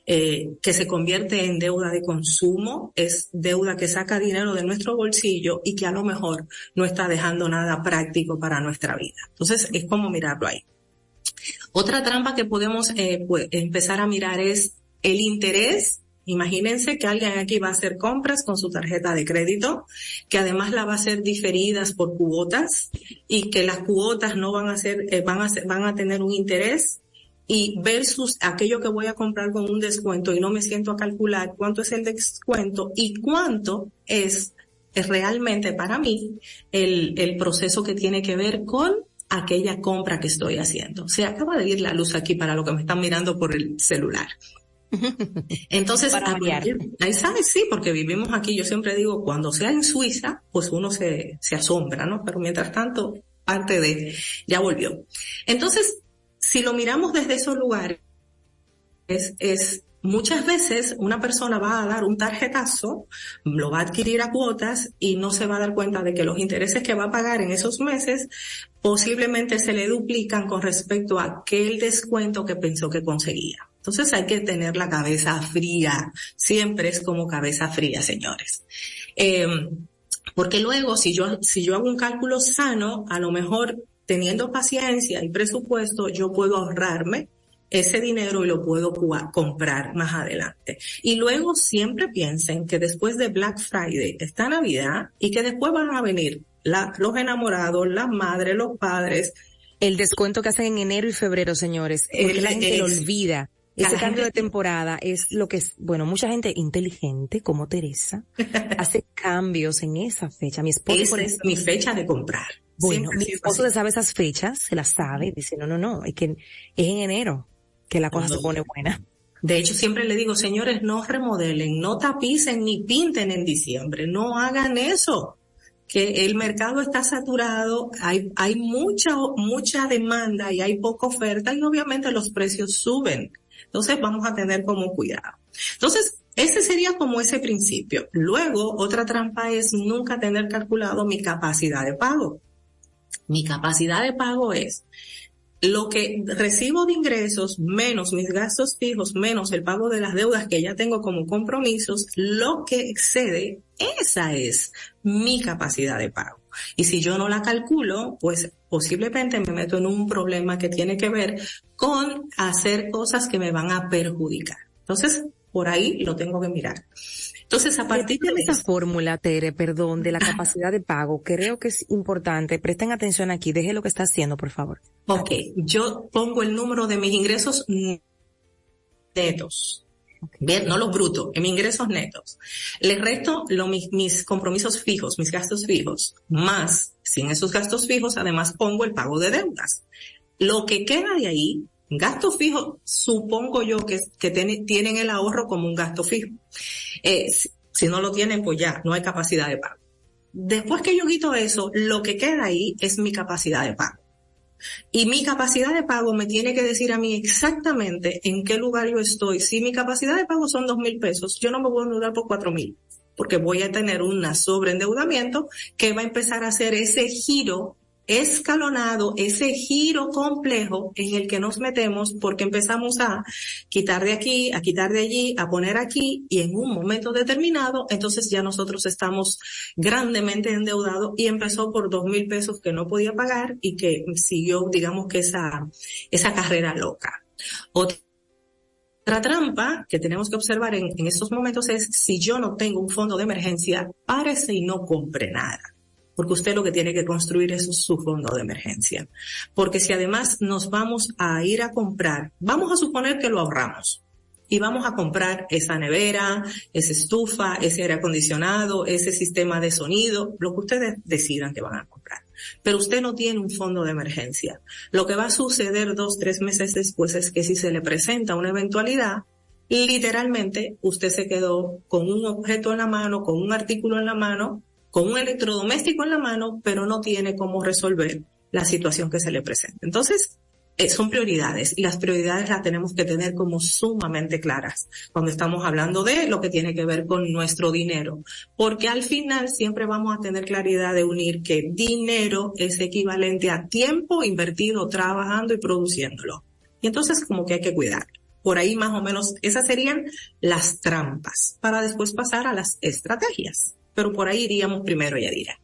eh, que se convierte en deuda de consumo, es deuda que saca dinero de nuestro bolsillo y que a lo mejor no está dejando nada práctico para nuestra vida. Entonces es como mirarlo ahí. Otra trampa que podemos eh, pues, empezar a mirar es el interés Imagínense que alguien aquí va a hacer compras con su tarjeta de crédito, que además la va a hacer diferidas por cuotas y que las cuotas no van a ser, eh, van a van a tener un interés y versus aquello que voy a comprar con un descuento y no me siento a calcular cuánto es el descuento y cuánto es, es realmente para mí el, el proceso que tiene que ver con aquella compra que estoy haciendo. Se acaba de ir la luz aquí para lo que me están mirando por el celular. *laughs* Entonces, ahí sabes, sí, porque vivimos aquí, yo siempre digo, cuando sea en Suiza, pues uno se, se asombra, ¿no? Pero mientras tanto, parte de, ya volvió. Entonces, si lo miramos desde esos lugares, es, es muchas veces una persona va a dar un tarjetazo, lo va a adquirir a cuotas y no se va a dar cuenta de que los intereses que va a pagar en esos meses posiblemente se le duplican con respecto a aquel descuento que pensó que conseguía. Entonces hay que tener la cabeza fría, siempre es como cabeza fría, señores. Eh, porque luego, si yo, si yo hago un cálculo sano, a lo mejor teniendo paciencia y presupuesto, yo puedo ahorrarme ese dinero y lo puedo comprar más adelante. Y luego siempre piensen que después de Black Friday está Navidad y que después van a venir los enamorados, las madres, los padres. El descuento que hacen en enero y febrero, señores, porque la gente lo olvida. Ese cambio de temporada es lo que es, bueno, mucha gente inteligente como Teresa *laughs* hace cambios en esa fecha. Mi esposo es mi fecha de comprar. Bueno, mi esposo sabe esas fechas, se las sabe, dice, no, no, no, es que es en enero que la cosa se pone buena. De hecho, siempre le digo, señores, no remodelen, no tapicen ni pinten en diciembre, no hagan eso que el mercado está saturado, hay, hay mucha, mucha demanda y hay poca oferta y obviamente los precios suben. Entonces vamos a tener como cuidado. Entonces, ese sería como ese principio. Luego, otra trampa es nunca tener calculado mi capacidad de pago. Mi capacidad de pago es lo que recibo de ingresos menos mis gastos fijos, menos el pago de las deudas que ya tengo como compromisos, lo que excede, esa es mi capacidad de pago. Y si yo no la calculo, pues posiblemente me meto en un problema que tiene que ver con hacer cosas que me van a perjudicar. Entonces, por ahí lo tengo que mirar. Entonces, a partir de esa fórmula, Tere, perdón, de la capacidad de pago, creo que es importante. Presten atención aquí. Deje lo que está haciendo, por favor. Ok. Yo pongo el número de mis ingresos netos. Bien, no los brutos, en mis ingresos netos. Le resto mis, mis compromisos fijos, mis gastos fijos, más, sin esos gastos fijos, además pongo el pago de deudas. Lo que queda de ahí Gasto fijo, supongo yo que, que tienen el ahorro como un gasto fijo. Eh, si, no lo tienen, pues ya no hay capacidad de pago. Después que yo quito eso, lo que queda ahí es mi capacidad de pago. Y mi capacidad de pago me tiene que decir a mí exactamente en qué lugar yo estoy. Si mi capacidad de pago son dos mil pesos, yo no me puedo endeudar por cuatro mil, porque voy a tener un sobreendeudamiento que va a empezar a hacer ese giro escalonado, ese giro complejo en el que nos metemos porque empezamos a quitar de aquí, a quitar de allí, a poner aquí y en un momento determinado, entonces ya nosotros estamos grandemente endeudados y empezó por dos mil pesos que no podía pagar y que siguió, digamos que esa, esa carrera loca. Otra trampa que tenemos que observar en, en estos momentos es si yo no tengo un fondo de emergencia, párese y no compre nada porque usted lo que tiene que construir es su fondo de emergencia. Porque si además nos vamos a ir a comprar, vamos a suponer que lo ahorramos y vamos a comprar esa nevera, esa estufa, ese aire acondicionado, ese sistema de sonido, lo que ustedes decidan que van a comprar. Pero usted no tiene un fondo de emergencia. Lo que va a suceder dos, tres meses después es que si se le presenta una eventualidad, literalmente usted se quedó con un objeto en la mano, con un artículo en la mano, con un electrodoméstico en la mano, pero no tiene cómo resolver la situación que se le presenta. Entonces, eh, son prioridades y las prioridades las tenemos que tener como sumamente claras cuando estamos hablando de lo que tiene que ver con nuestro dinero, porque al final siempre vamos a tener claridad de unir que dinero es equivalente a tiempo invertido trabajando y produciéndolo. Y entonces como que hay que cuidar. Por ahí más o menos esas serían las trampas para después pasar a las estrategias pero por ahí iríamos primero, Yadira.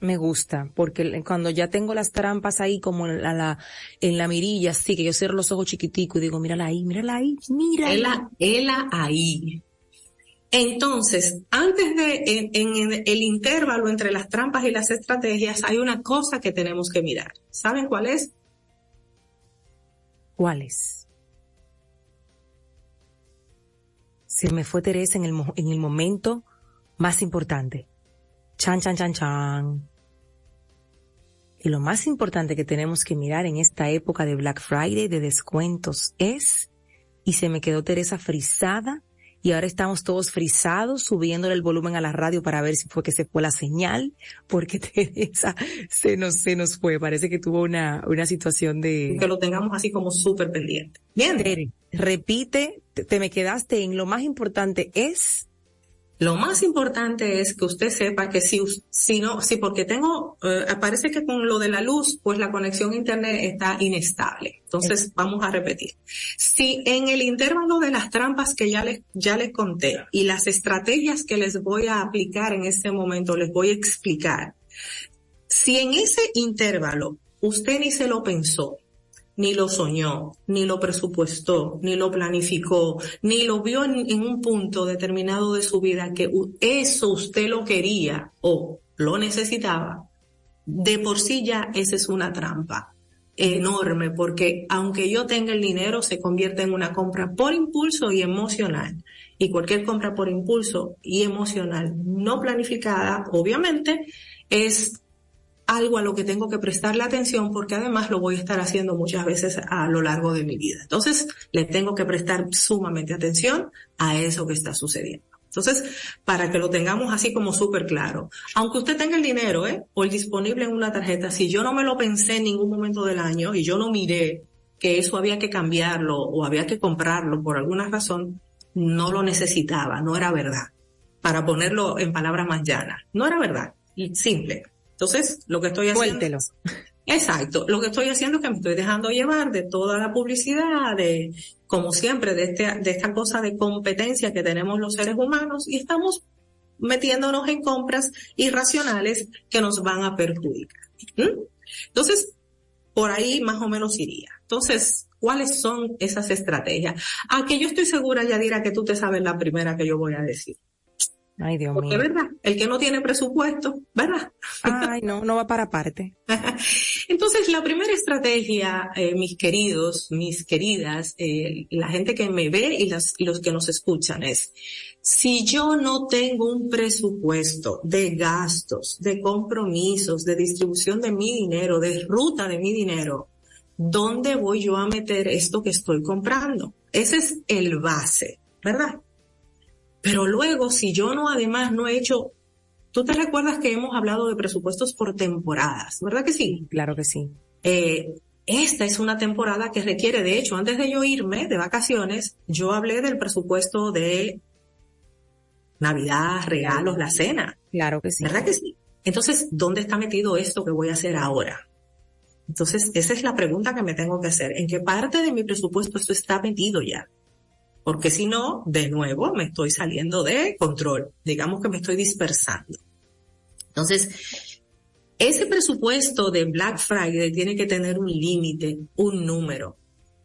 Me gusta, porque cuando ya tengo las trampas ahí como en la, en la mirilla, sí, que yo cierro los ojos chiquiticos y digo, mírala ahí, mírala ahí, mírala. Ela, ahí. Entonces, antes de, en, en, el intervalo entre las trampas y las estrategias, hay una cosa que tenemos que mirar. ¿Saben cuál es? ¿Cuál es? Se me fue Teresa en el, en el momento más importante. Chan, chan, chan, chan. Y lo más importante que tenemos que mirar en esta época de Black Friday, de descuentos, es, y se me quedó Teresa frisada, y ahora estamos todos frisados, subiéndole el volumen a la radio para ver si fue que se fue la señal, porque *laughs* Teresa se nos, se nos fue, parece que tuvo una, una situación de... Que lo tengamos así como súper pendiente. Bien. repite, te me quedaste en lo más importante es lo más importante es que usted sepa que si, si no, si porque tengo, eh, parece que con lo de la luz, pues la conexión a internet está inestable. Entonces, vamos a repetir. Si en el intervalo de las trampas que ya les, ya les conté y las estrategias que les voy a aplicar en este momento, les voy a explicar. Si en ese intervalo usted ni se lo pensó, ni lo soñó, ni lo presupuestó, ni lo planificó, ni lo vio en, un punto determinado de su vida que eso usted lo quería o lo necesitaba, de por sí ya esa es una trampa enorme porque aunque yo tenga el dinero se convierte en una compra por impulso y emocional. Y cualquier compra por impulso y emocional no planificada obviamente es algo a lo que tengo que prestarle atención porque además lo voy a estar haciendo muchas veces a lo largo de mi vida. Entonces, le tengo que prestar sumamente atención a eso que está sucediendo. Entonces, para que lo tengamos así como súper claro, aunque usted tenga el dinero, ¿eh? O el disponible en una tarjeta, si yo no me lo pensé en ningún momento del año y yo no miré que eso había que cambiarlo o había que comprarlo por alguna razón, no lo necesitaba, no era verdad. Para ponerlo en palabras más llanas, no era verdad. Y simple. Entonces, lo que estoy haciendo. Suéltelo. Exacto. Lo que estoy haciendo es que me estoy dejando llevar de toda la publicidad, de, como siempre, de, este, de esta cosa de competencia que tenemos los seres humanos y estamos metiéndonos en compras irracionales que nos van a perjudicar. ¿Mm? Entonces, por ahí más o menos iría. Entonces, ¿cuáles son esas estrategias? A que yo estoy segura, Yadira, que tú te sabes la primera que yo voy a decir. Ay, Dios Porque, ¿verdad? El que no tiene presupuesto, ¿verdad? Ay, no, no va para parte. *laughs* Entonces, la primera estrategia, eh, mis queridos, mis queridas, eh, la gente que me ve y, las, y los que nos escuchan es, si yo no tengo un presupuesto de gastos, de compromisos, de distribución de mi dinero, de ruta de mi dinero, ¿dónde voy yo a meter esto que estoy comprando? Ese es el base, ¿verdad? Pero luego, si yo no, además, no he hecho, tú te recuerdas que hemos hablado de presupuestos por temporadas, ¿verdad que sí? Claro que sí. Eh, esta es una temporada que requiere, de hecho, antes de yo irme de vacaciones, yo hablé del presupuesto de Navidad, regalos, la cena. Claro que sí. ¿Verdad que sí? Entonces, ¿dónde está metido esto que voy a hacer ahora? Entonces, esa es la pregunta que me tengo que hacer. ¿En qué parte de mi presupuesto esto está metido ya? Porque si no, de nuevo, me estoy saliendo de control, digamos que me estoy dispersando. Entonces, ese presupuesto de Black Friday tiene que tener un límite, un número.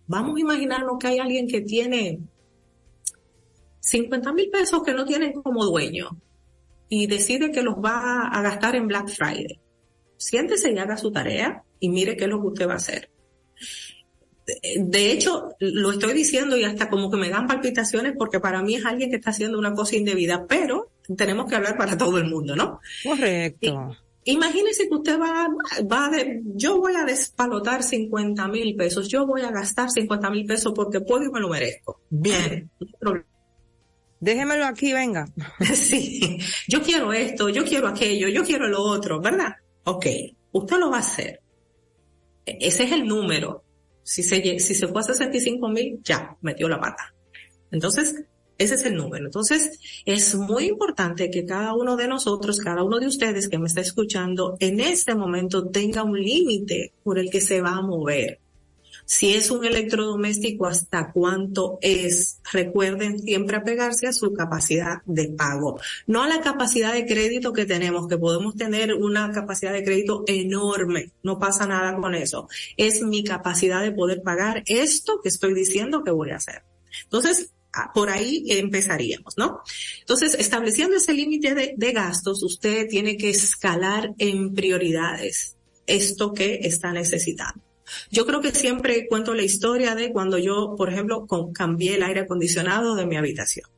Vamos a imaginarnos que hay alguien que tiene 50 mil pesos que no tienen como dueño y decide que los va a gastar en Black Friday. Siéntese y haga su tarea y mire qué es lo que usted va a hacer de hecho, lo estoy diciendo y hasta como que me dan palpitaciones porque para mí es alguien que está haciendo una cosa indebida, pero tenemos que hablar para todo el mundo, ¿no? Correcto. imagínese que usted va, va de, yo voy a despalotar 50 mil pesos, yo voy a gastar 50 mil pesos porque puedo y me lo merezco. Bien, Déjemelo aquí, venga. *laughs* sí, yo quiero esto, yo quiero aquello, yo quiero lo otro, ¿verdad? Ok, usted lo va a hacer. E-, ese es el número si se, si se fue a 65 mil, ya, metió la pata. Entonces, ese es el número. Entonces, es muy importante que cada uno de nosotros, cada uno de ustedes que me está escuchando, en este momento tenga un límite por el que se va a mover. Si es un electrodoméstico, ¿hasta cuánto es? Recuerden siempre apegarse a su capacidad de pago, no a la capacidad de crédito que tenemos, que podemos tener una capacidad de crédito enorme, no pasa nada con eso. Es mi capacidad de poder pagar esto que estoy diciendo que voy a hacer. Entonces, por ahí empezaríamos, ¿no? Entonces, estableciendo ese límite de, de, gastos, usted tiene que escalar en prioridades esto que está necesitando. Yo creo que siempre cuento la historia de cuando yo, por ejemplo, cambié el aire acondicionado de mi habitación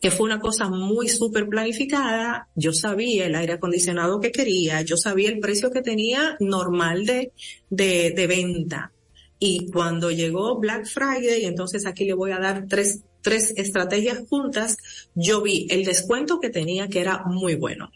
que fue una cosa muy súper planificada. Yo sabía el aire acondicionado que quería, yo sabía el precio que tenía normal de, de, de venta. Y cuando llegó Black Friday, entonces aquí le voy a dar tres, tres estrategias juntas, yo vi el descuento que tenía que era muy bueno.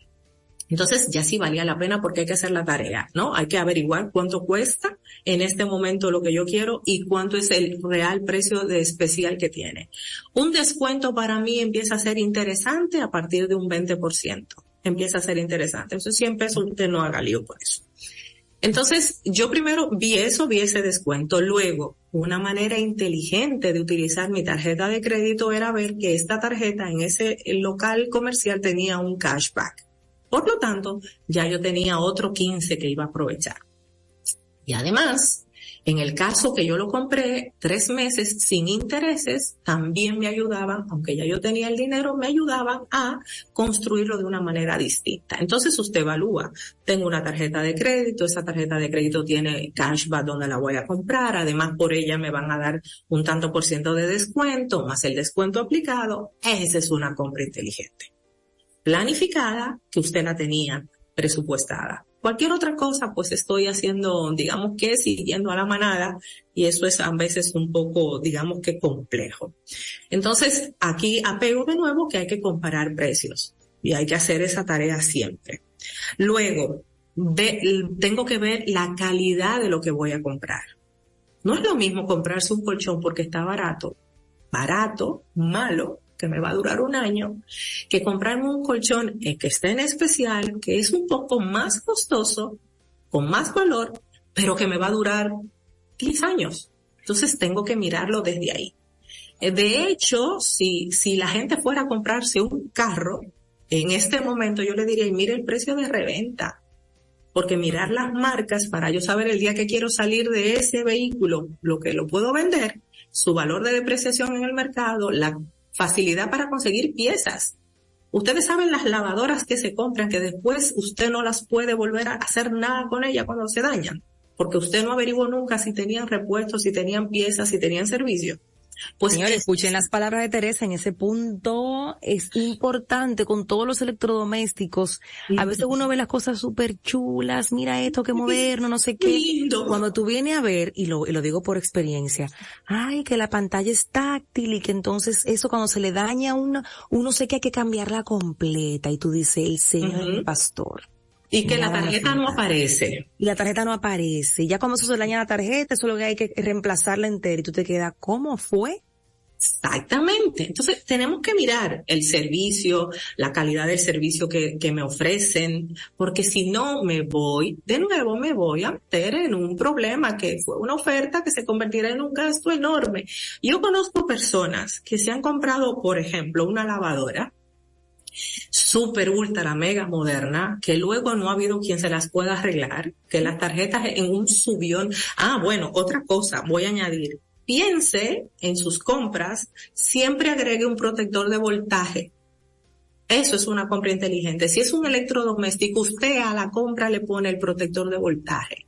Entonces ya sí valía la pena porque hay que hacer la tarea, ¿no? Hay que averiguar cuánto cuesta en este momento lo que yo quiero y cuánto es el real precio de especial que tiene. Un descuento para mí empieza a ser interesante a partir de un 20%. Empieza a ser interesante. Entonces 100 pesos usted no haga lío por eso. Entonces, yo primero vi eso, vi ese descuento. Luego, una manera inteligente de utilizar mi tarjeta de crédito era ver que esta tarjeta en ese local comercial tenía un cashback. Por lo tanto, ya yo tenía otro 15 que iba a aprovechar. Y además, en el caso que yo lo compré tres meses sin intereses, también me ayudaban, aunque ya yo tenía el dinero, me ayudaban a construirlo de una manera distinta. Entonces usted evalúa, tengo una tarjeta de crédito, esa tarjeta de crédito tiene cashback donde la voy a comprar, además por ella me van a dar un tanto por ciento de descuento, más el descuento aplicado, esa es una compra inteligente planificada que usted la tenía presupuestada. Cualquier otra cosa, pues estoy haciendo, digamos que siguiendo a la manada y eso es a veces un poco, digamos que complejo. Entonces, aquí apego de nuevo que hay que comparar precios y hay que hacer esa tarea siempre. Luego, tengo que ver la calidad de lo que voy a comprar. No es lo mismo comprarse un colchón porque está barato, barato, malo, que me va a durar un año, que comprarme un colchón eh, que esté en especial, que es un poco más costoso, con más valor, pero que me va a durar 10 años. Entonces tengo que mirarlo desde ahí. Eh, de hecho, si, si la gente fuera a comprarse un carro, en este momento yo le diría, mire el precio de reventa. Porque mirar las marcas para yo saber el día que quiero salir de ese vehículo, lo que lo puedo vender, su valor de depreciación en el mercado, la facilidad para conseguir piezas. Ustedes saben las lavadoras que se compran que después usted no las puede volver a hacer nada con ellas cuando se dañan, porque usted no averiguó nunca si tenían repuestos, si tenían piezas, si tenían servicio. Pues Señores, escuchen las palabras de Teresa en ese punto. Es importante con todos los electrodomésticos. A veces uno ve las cosas súper chulas. Mira esto, qué moderno, no sé qué. Cuando tú vienes a ver, y lo, y lo digo por experiencia, ay, que la pantalla es táctil y que entonces eso cuando se le daña a uno, uno sé que hay que cambiarla completa. Y tú dices, el Señor pastor. Y que la tarjeta no aparece. Y la tarjeta no aparece. Ya cuando se daña la tarjeta, eso es lo que hay que reemplazarla entera y tú te quedas, ¿cómo fue? Exactamente. Entonces tenemos que mirar el servicio, la calidad del servicio que, que, me ofrecen, porque si no me voy, de nuevo me voy a meter en un problema que fue una oferta que se convertirá en un gasto enorme. Yo conozco personas que se han comprado, por ejemplo, una lavadora super ultra mega moderna que luego no ha habido quien se las pueda arreglar, que las tarjetas en un subión. Ah, bueno, otra cosa, voy a añadir. Piense en sus compras, siempre agregue un protector de voltaje. Eso es una compra inteligente. Si es un electrodoméstico, usted a la compra le pone el protector de voltaje.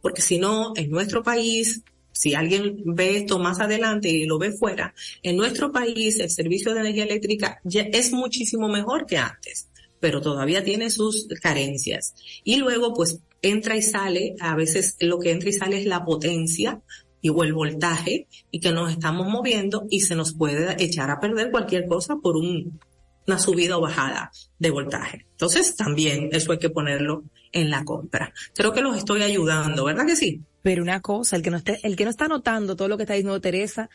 Porque si no, en nuestro país si alguien ve esto más adelante y lo ve fuera, en nuestro país el servicio de energía eléctrica ya es muchísimo mejor que antes, pero todavía tiene sus carencias. Y luego pues entra y sale, a veces lo que entra y sale es la potencia y o el voltaje y que nos estamos moviendo y se nos puede echar a perder cualquier cosa por un, una subida o bajada de voltaje. Entonces también eso hay que ponerlo en la compra. Creo que los estoy ayudando, ¿verdad que sí? Pero una cosa, el que no esté, el que no está notando todo lo que está diciendo Teresa,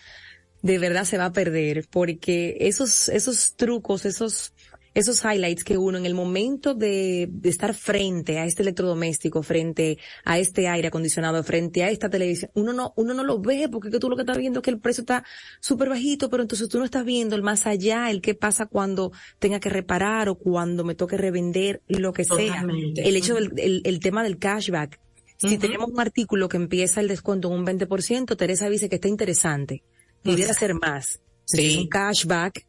de verdad se va a perder, porque esos, esos trucos, esos, esos highlights que uno en el momento de, de estar frente a este electrodoméstico, frente a este aire acondicionado, frente a esta televisión, uno no, uno no lo ve porque que tú lo que estás viendo es que el precio está súper bajito, pero entonces tú no estás viendo el más allá, el qué pasa cuando tenga que reparar o cuando me toque revender, lo que sea. El hecho del el, el tema del cashback. Si tenemos un artículo que empieza el descuento en un 20%, Teresa dice que está interesante. Pudiera ser más. Sí. Un cashback.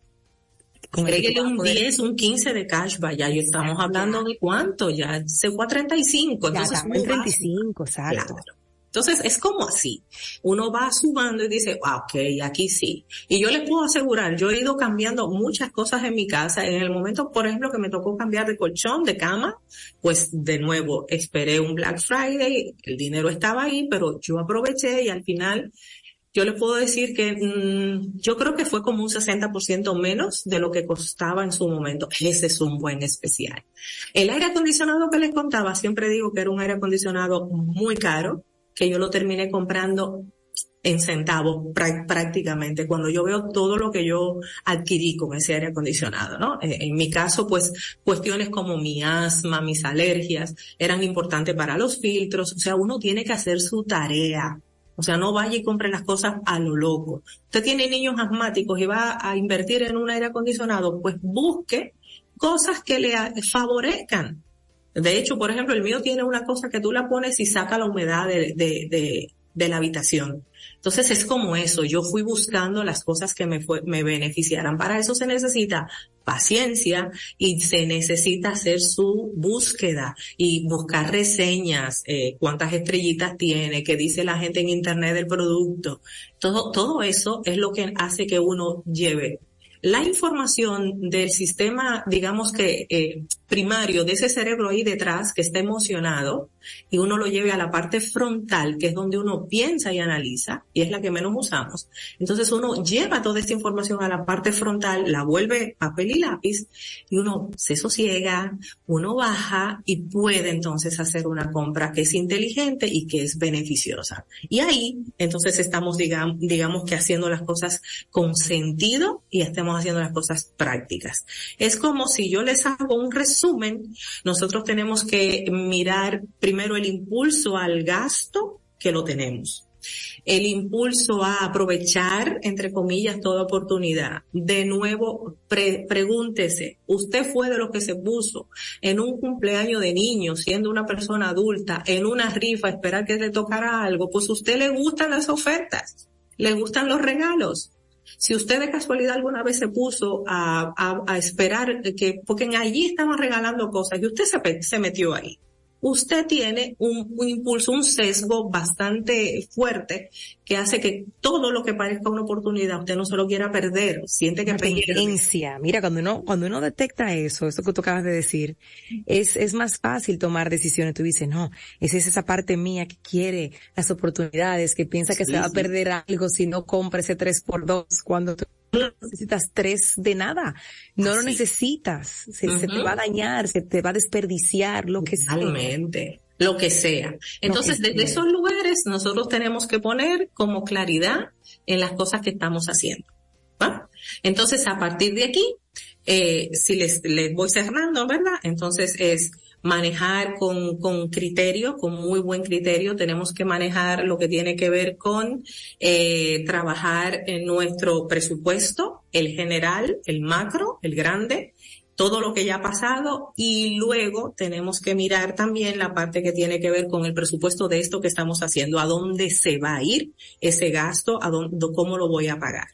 Agréguele un 10, un 15 de cashback. Ya estamos hablando de cuánto. Ya se fue a 35. Entonces, ya 35, exacto. Entonces es como así. Uno va sumando y dice, ah, ok, aquí sí. Y yo les puedo asegurar, yo he ido cambiando muchas cosas en mi casa. En el momento, por ejemplo, que me tocó cambiar de colchón, de cama, pues de nuevo esperé un Black Friday, el dinero estaba ahí, pero yo aproveché y al final yo les puedo decir que mmm, yo creo que fue como un 60% menos de lo que costaba en su momento. Ese es un buen especial. El aire acondicionado que les contaba, siempre digo que era un aire acondicionado muy caro que yo lo terminé comprando en centavos prácticamente cuando yo veo todo lo que yo adquirí con ese aire acondicionado, ¿no? Eh, en mi caso, pues cuestiones como mi asma, mis alergias eran importantes para los filtros, o sea, uno tiene que hacer su tarea. O sea, no vaya y compre las cosas a lo loco. Usted tiene niños asmáticos y va a invertir en un aire acondicionado, pues busque cosas que le favorezcan de hecho, por ejemplo, el mío tiene una cosa que tú la pones y saca la humedad de, de, la habitación. Entonces es como eso, yo fui buscando las cosas que me, fue, me beneficiaran. Para eso se necesita paciencia y se necesita hacer su búsqueda y buscar reseñas, eh, cuántas estrellitas tiene, qué dice la gente en internet del producto. Todo, todo eso es lo que hace que uno lleve la información del sistema, digamos que eh, primario de ese cerebro ahí detrás que está emocionado y uno lo lleve a la parte frontal, que es donde uno piensa y analiza, y es la que menos usamos. Entonces uno lleva toda esta información a la parte frontal, la vuelve papel y lápiz, y uno se sosiega, uno baja y puede entonces hacer una compra que es inteligente y que es beneficiosa. Y ahí entonces estamos, digamos, que haciendo las cosas con sentido y estamos haciendo las cosas prácticas. Es como si yo les hago un resumen, nosotros tenemos que mirar primero el impulso al gasto que lo tenemos. El impulso a aprovechar, entre comillas, toda oportunidad. De nuevo, pregúntese, ¿usted fue de los que se puso en un cumpleaños de niño, siendo una persona adulta, en una rifa, esperar que le tocara algo? Pues a usted le gustan las ofertas, le gustan los regalos. Si usted de casualidad alguna vez se puso a, a, esperar que, porque allí estaban regalando cosas y usted se, se metió ahí usted tiene un, un, impulso, un sesgo bastante fuerte que hace que todo lo que parezca una oportunidad usted no se lo quiera perder, siente que experiencia. Mira, cuando uno, cuando uno detecta eso, eso que tú acabas de decir, es, es más fácil tomar decisiones. Tú dices, no, esa es esa parte mía que quiere las oportunidades, que piensa que se va a perder algo si no compra ese 3 por 2 cuando tú no necesitas tres de nada. No lo necesitas. Se, te va a dañar, se te va a desperdiciar, lo que Totalmente. sea. Lo que sea. Entonces, desde esos lugares nosotros tenemos que poner como claridad en las cosas que estamos haciendo. Entonces, a partir de aquí, eh, si les, les voy cerrando, ¿verdad? Entonces es manejar con, con criterio, con muy buen criterio. Tenemos que manejar lo que tiene que ver con eh, trabajar en nuestro presupuesto, el general, el macro, el grande, todo lo que ya ha pasado y luego tenemos que mirar también la parte que tiene que ver con el presupuesto de esto que estamos haciendo, a dónde se va a ir ese gasto, a dónde, cómo lo voy a pagar.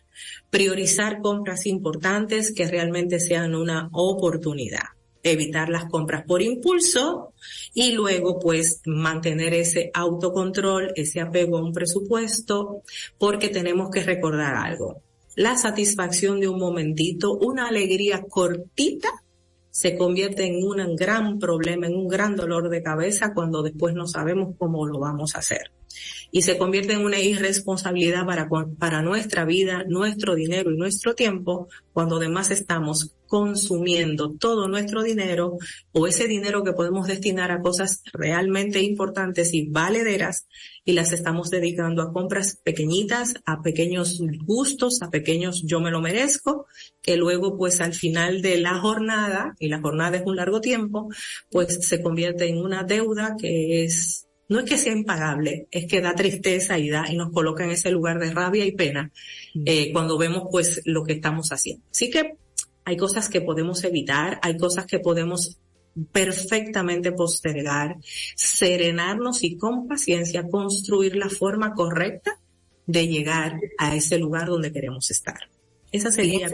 Priorizar compras importantes que realmente sean una oportunidad evitar las compras por impulso y luego pues mantener ese autocontrol, ese apego a un presupuesto, porque tenemos que recordar algo. La satisfacción de un momentito, una alegría cortita, se convierte en un gran problema, en un gran dolor de cabeza cuando después no sabemos cómo lo vamos a hacer. Y se convierte en una irresponsabilidad para, para nuestra vida, nuestro dinero y nuestro tiempo, cuando además estamos consumiendo todo nuestro dinero o ese dinero que podemos destinar a cosas realmente importantes y valederas y las estamos dedicando a compras pequeñitas, a pequeños gustos, a pequeños yo me lo merezco, que luego pues al final de la jornada, y la jornada es un largo tiempo, pues se convierte en una deuda que es no es que sea impagable, es que da tristeza y da y nos coloca en ese lugar de rabia y pena mm. eh, cuando vemos pues lo que estamos haciendo. Así que hay cosas que podemos evitar, hay cosas que podemos perfectamente postergar, serenarnos y con paciencia construir la forma correcta de llegar a ese lugar donde queremos estar. Esa sería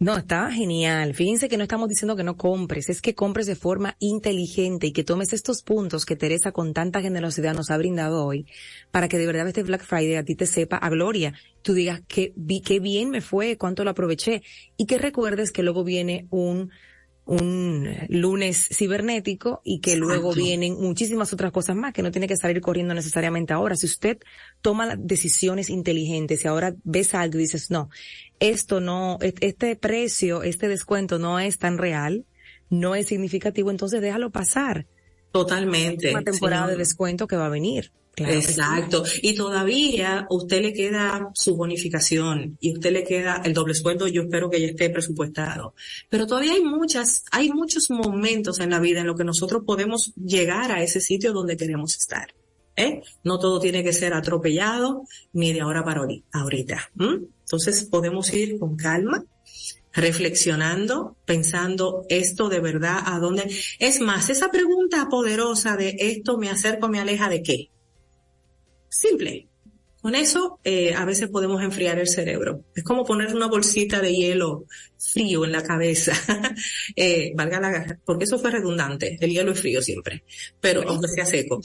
no, está genial. Fíjense que no estamos diciendo que no compres, es que compres de forma inteligente y que tomes estos puntos que Teresa con tanta generosidad nos ha brindado hoy para que de verdad este Black Friday a ti te sepa a gloria. Tú digas qué bien me fue, cuánto lo aproveché y que recuerdes que luego viene un un lunes cibernético y que luego vienen muchísimas otras cosas más que no tiene que salir corriendo necesariamente ahora. Si usted toma decisiones inteligentes y ahora ves algo y dices, no, esto no, este precio, este descuento no es tan real, no es significativo, entonces déjalo pasar. Totalmente. Una temporada de descuento que va a venir. Exacto. Y todavía usted le queda su bonificación y usted le queda el doble sueldo, yo espero que ya esté presupuestado. Pero todavía hay muchas, hay muchos momentos en la vida en los que nosotros podemos llegar a ese sitio donde queremos estar. ¿eh? No todo tiene que ser atropellado ni de ahora para ahorita. Entonces podemos ir con calma, reflexionando, pensando esto de verdad a dónde. Es más, esa pregunta poderosa de esto me acerco, me aleja de qué. Simple. Con eso eh, a veces podemos enfriar el cerebro. Es como poner una bolsita de hielo frío en la cabeza. *laughs* eh, valga la porque eso fue redundante. El hielo es frío siempre, pero aunque sea seco.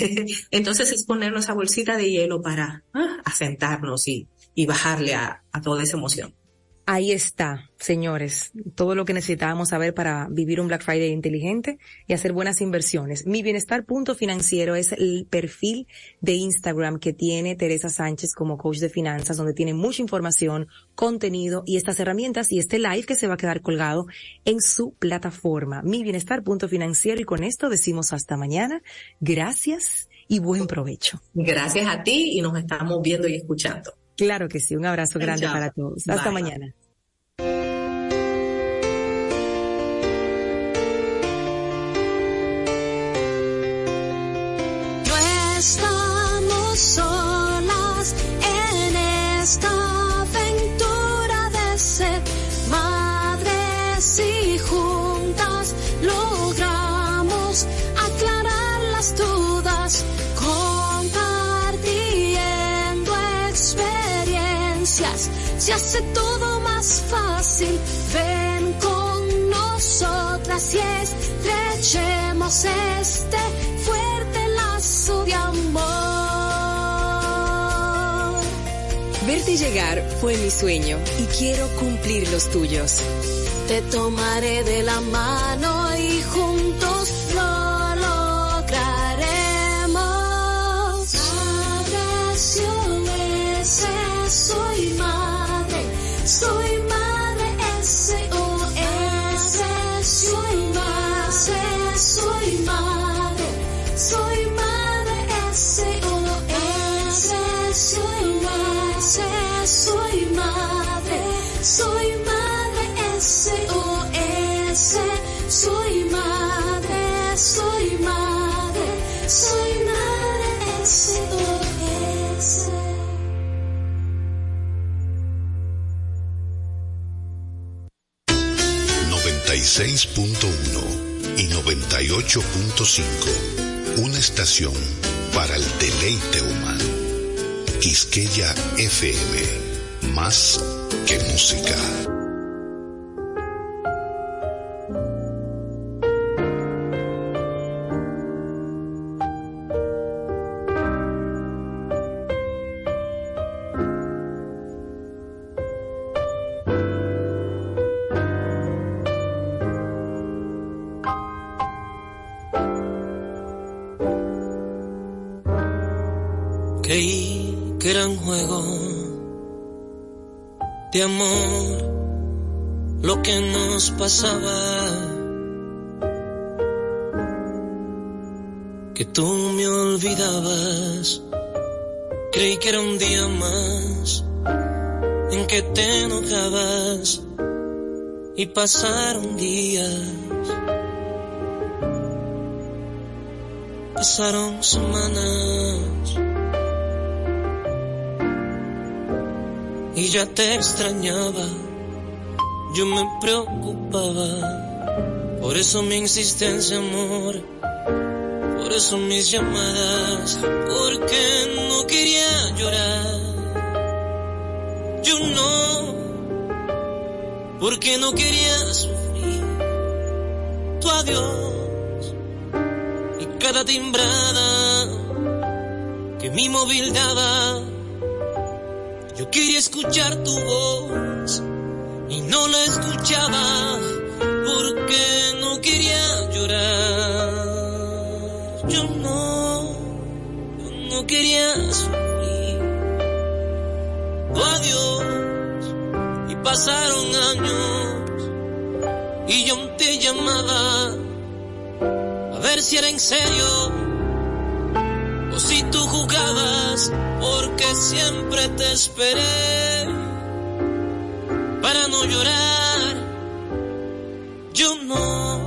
*laughs* Entonces es poner esa bolsita de hielo para ah, asentarnos y, y bajarle a, a toda esa emoción. Ahí está, señores, todo lo que necesitábamos saber para vivir un Black Friday inteligente y hacer buenas inversiones. Mi bienestar punto financiero es el perfil de Instagram que tiene Teresa Sánchez como coach de finanzas, donde tiene mucha información, contenido y estas herramientas y este live que se va a quedar colgado en su plataforma. Mi bienestar punto financiero y con esto decimos hasta mañana. Gracias y buen provecho. Gracias a ti y nos estamos viendo y escuchando. Claro que sí, un abrazo grande para todos. Hasta mañana. No estamos solas se hace todo más fácil. Ven con nosotras y estrechemos este fuerte lazo de amor. Verte llegar fue mi sueño y quiero cumplir los tuyos. Te tomaré de la mano y juntos 96.1 y 98.5. Una estación para el deleite humano. Quisqueya FM. Más que música. Pasaba. Que tú me olvidabas. Creí que era un día más en que te enojabas y pasaron días. Pasaron semanas y ya te extrañaba, yo me preocupaba, por eso mi insistencia, amor, por eso mis llamadas, porque no quería llorar, yo no, porque no quería sufrir tu adiós y cada timbrada que mi móvil daba. Yo quería escuchar tu voz y no la escuchaba porque no quería llorar. Yo no, yo no quería sufrir. Tu adiós y pasaron años y yo te llamaba a ver si era en serio o si tú jugabas porque siempre te esperé para no llorar. Yo no.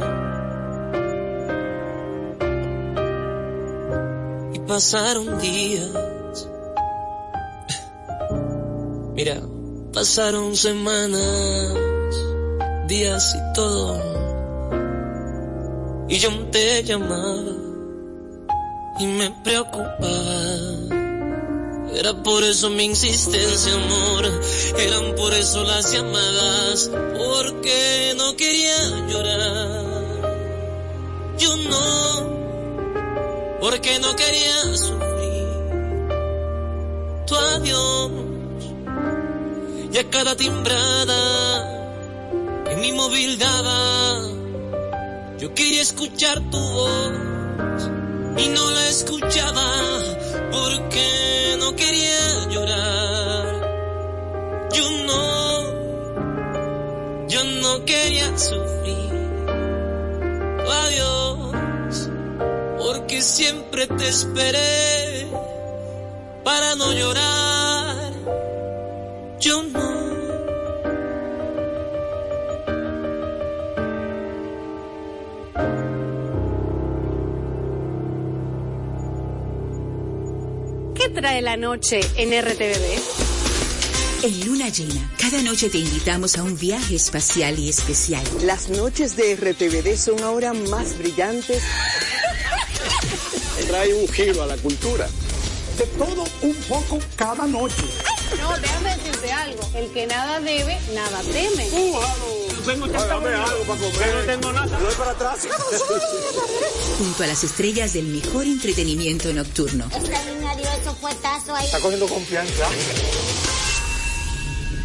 Y pasaron días. *laughs* Mira, pasaron semanas, días y todo. Y yo te llamaba y me preocupaba. Era por eso mi insistencia, amor. Eran por eso las llamadas. Porque no quería llorar. Yo no. Porque no quería sufrir. Tu adiós. Y a cada timbrada que mi móvil daba. Yo quería escuchar tu voz. Y no la escuchaba porque no quería llorar. Yo no, yo no quería sufrir. Adiós, porque siempre te esperé para no llorar. Yo no. ¿Qué trae la noche en RTVD? En Luna Llena, cada noche te invitamos a un viaje espacial y especial. Las noches de RTVD son ahora más brillantes. Trae un giro a la cultura. De todo un poco cada noche. No, déjame decirte algo. El que nada debe, nada teme. Tengo Dame algo para comer. No tengo nada. Voy para atrás. *laughs* Junto a las estrellas del mejor entretenimiento nocturno. Ahí. Está cogiendo confianza.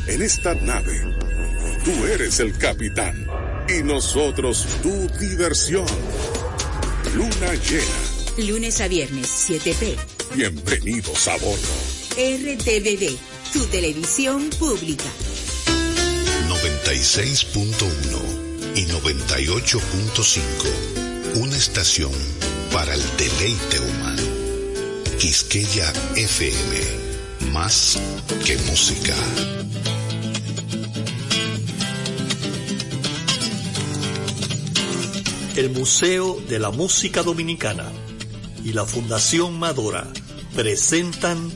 En esta nave, tú eres el capitán y nosotros tu diversión. Luna llena. Lunes a viernes, 7 p. Bienvenidos a bordo. RTVD, tu televisión pública. 96.1 y 98.5. Una estación para el deleite humano. Quisqueya FM. Más que música. El Museo de la Música Dominicana y la Fundación Madora presentan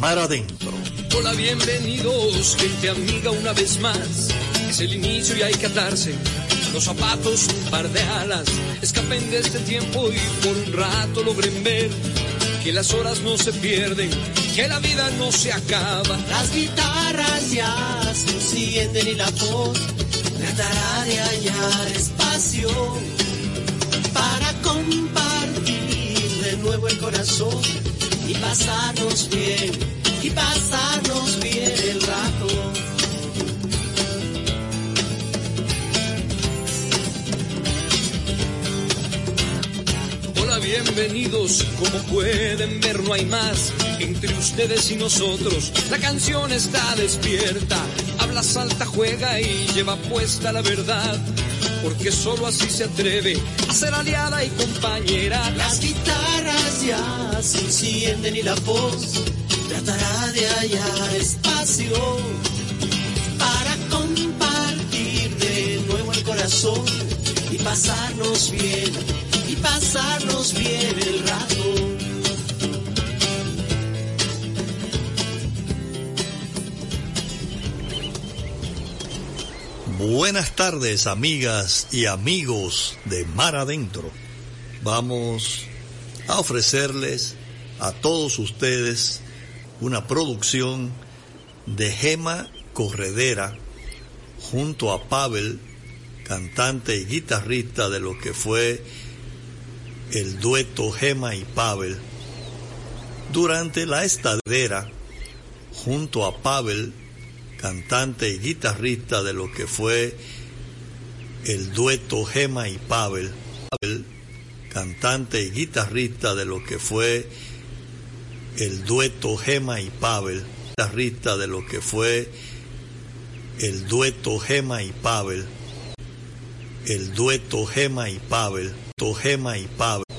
Mar Adentro. Hola, bienvenidos, gente amiga, una vez más. Es el inicio y hay que atarse los zapatos, un par de alas. Escapen de este tiempo y por un rato logren ver que las horas no se pierden, que la vida no se acaba. Las guitarras ya se encienden y la voz tratará de hallar espacio para compartir de nuevo el corazón y pasarnos bien, y pasarnos bien el rato. bienvenidos. Como pueden ver, no hay más entre ustedes y nosotros. La canción está despierta, habla, salta, juega y lleva puesta la verdad. Porque solo así se atreve a ser aliada y compañera. Las guitarras ya se encienden y la voz tratará de hallar espacio para compartir de nuevo el corazón y pasarnos bien, y pasarnos bien el rato. Buenas tardes, amigas y amigos de Mar Adentro. Vamos a ofrecerles a todos ustedes una producción de Gema Corredera junto a Pavel, cantante y guitarrista de lo que fue el dueto Gema y Pavel. Durante la estadera, junto a Pavel, cantante y guitarrista de lo que fue el dueto Gema y Pavel, cantante y guitarrista de lo que fue el dueto Gema y Pavel, guitarrista de lo que fue el dueto Gema y Pavel, el dueto Gema y Pavel, Gema y Pavel.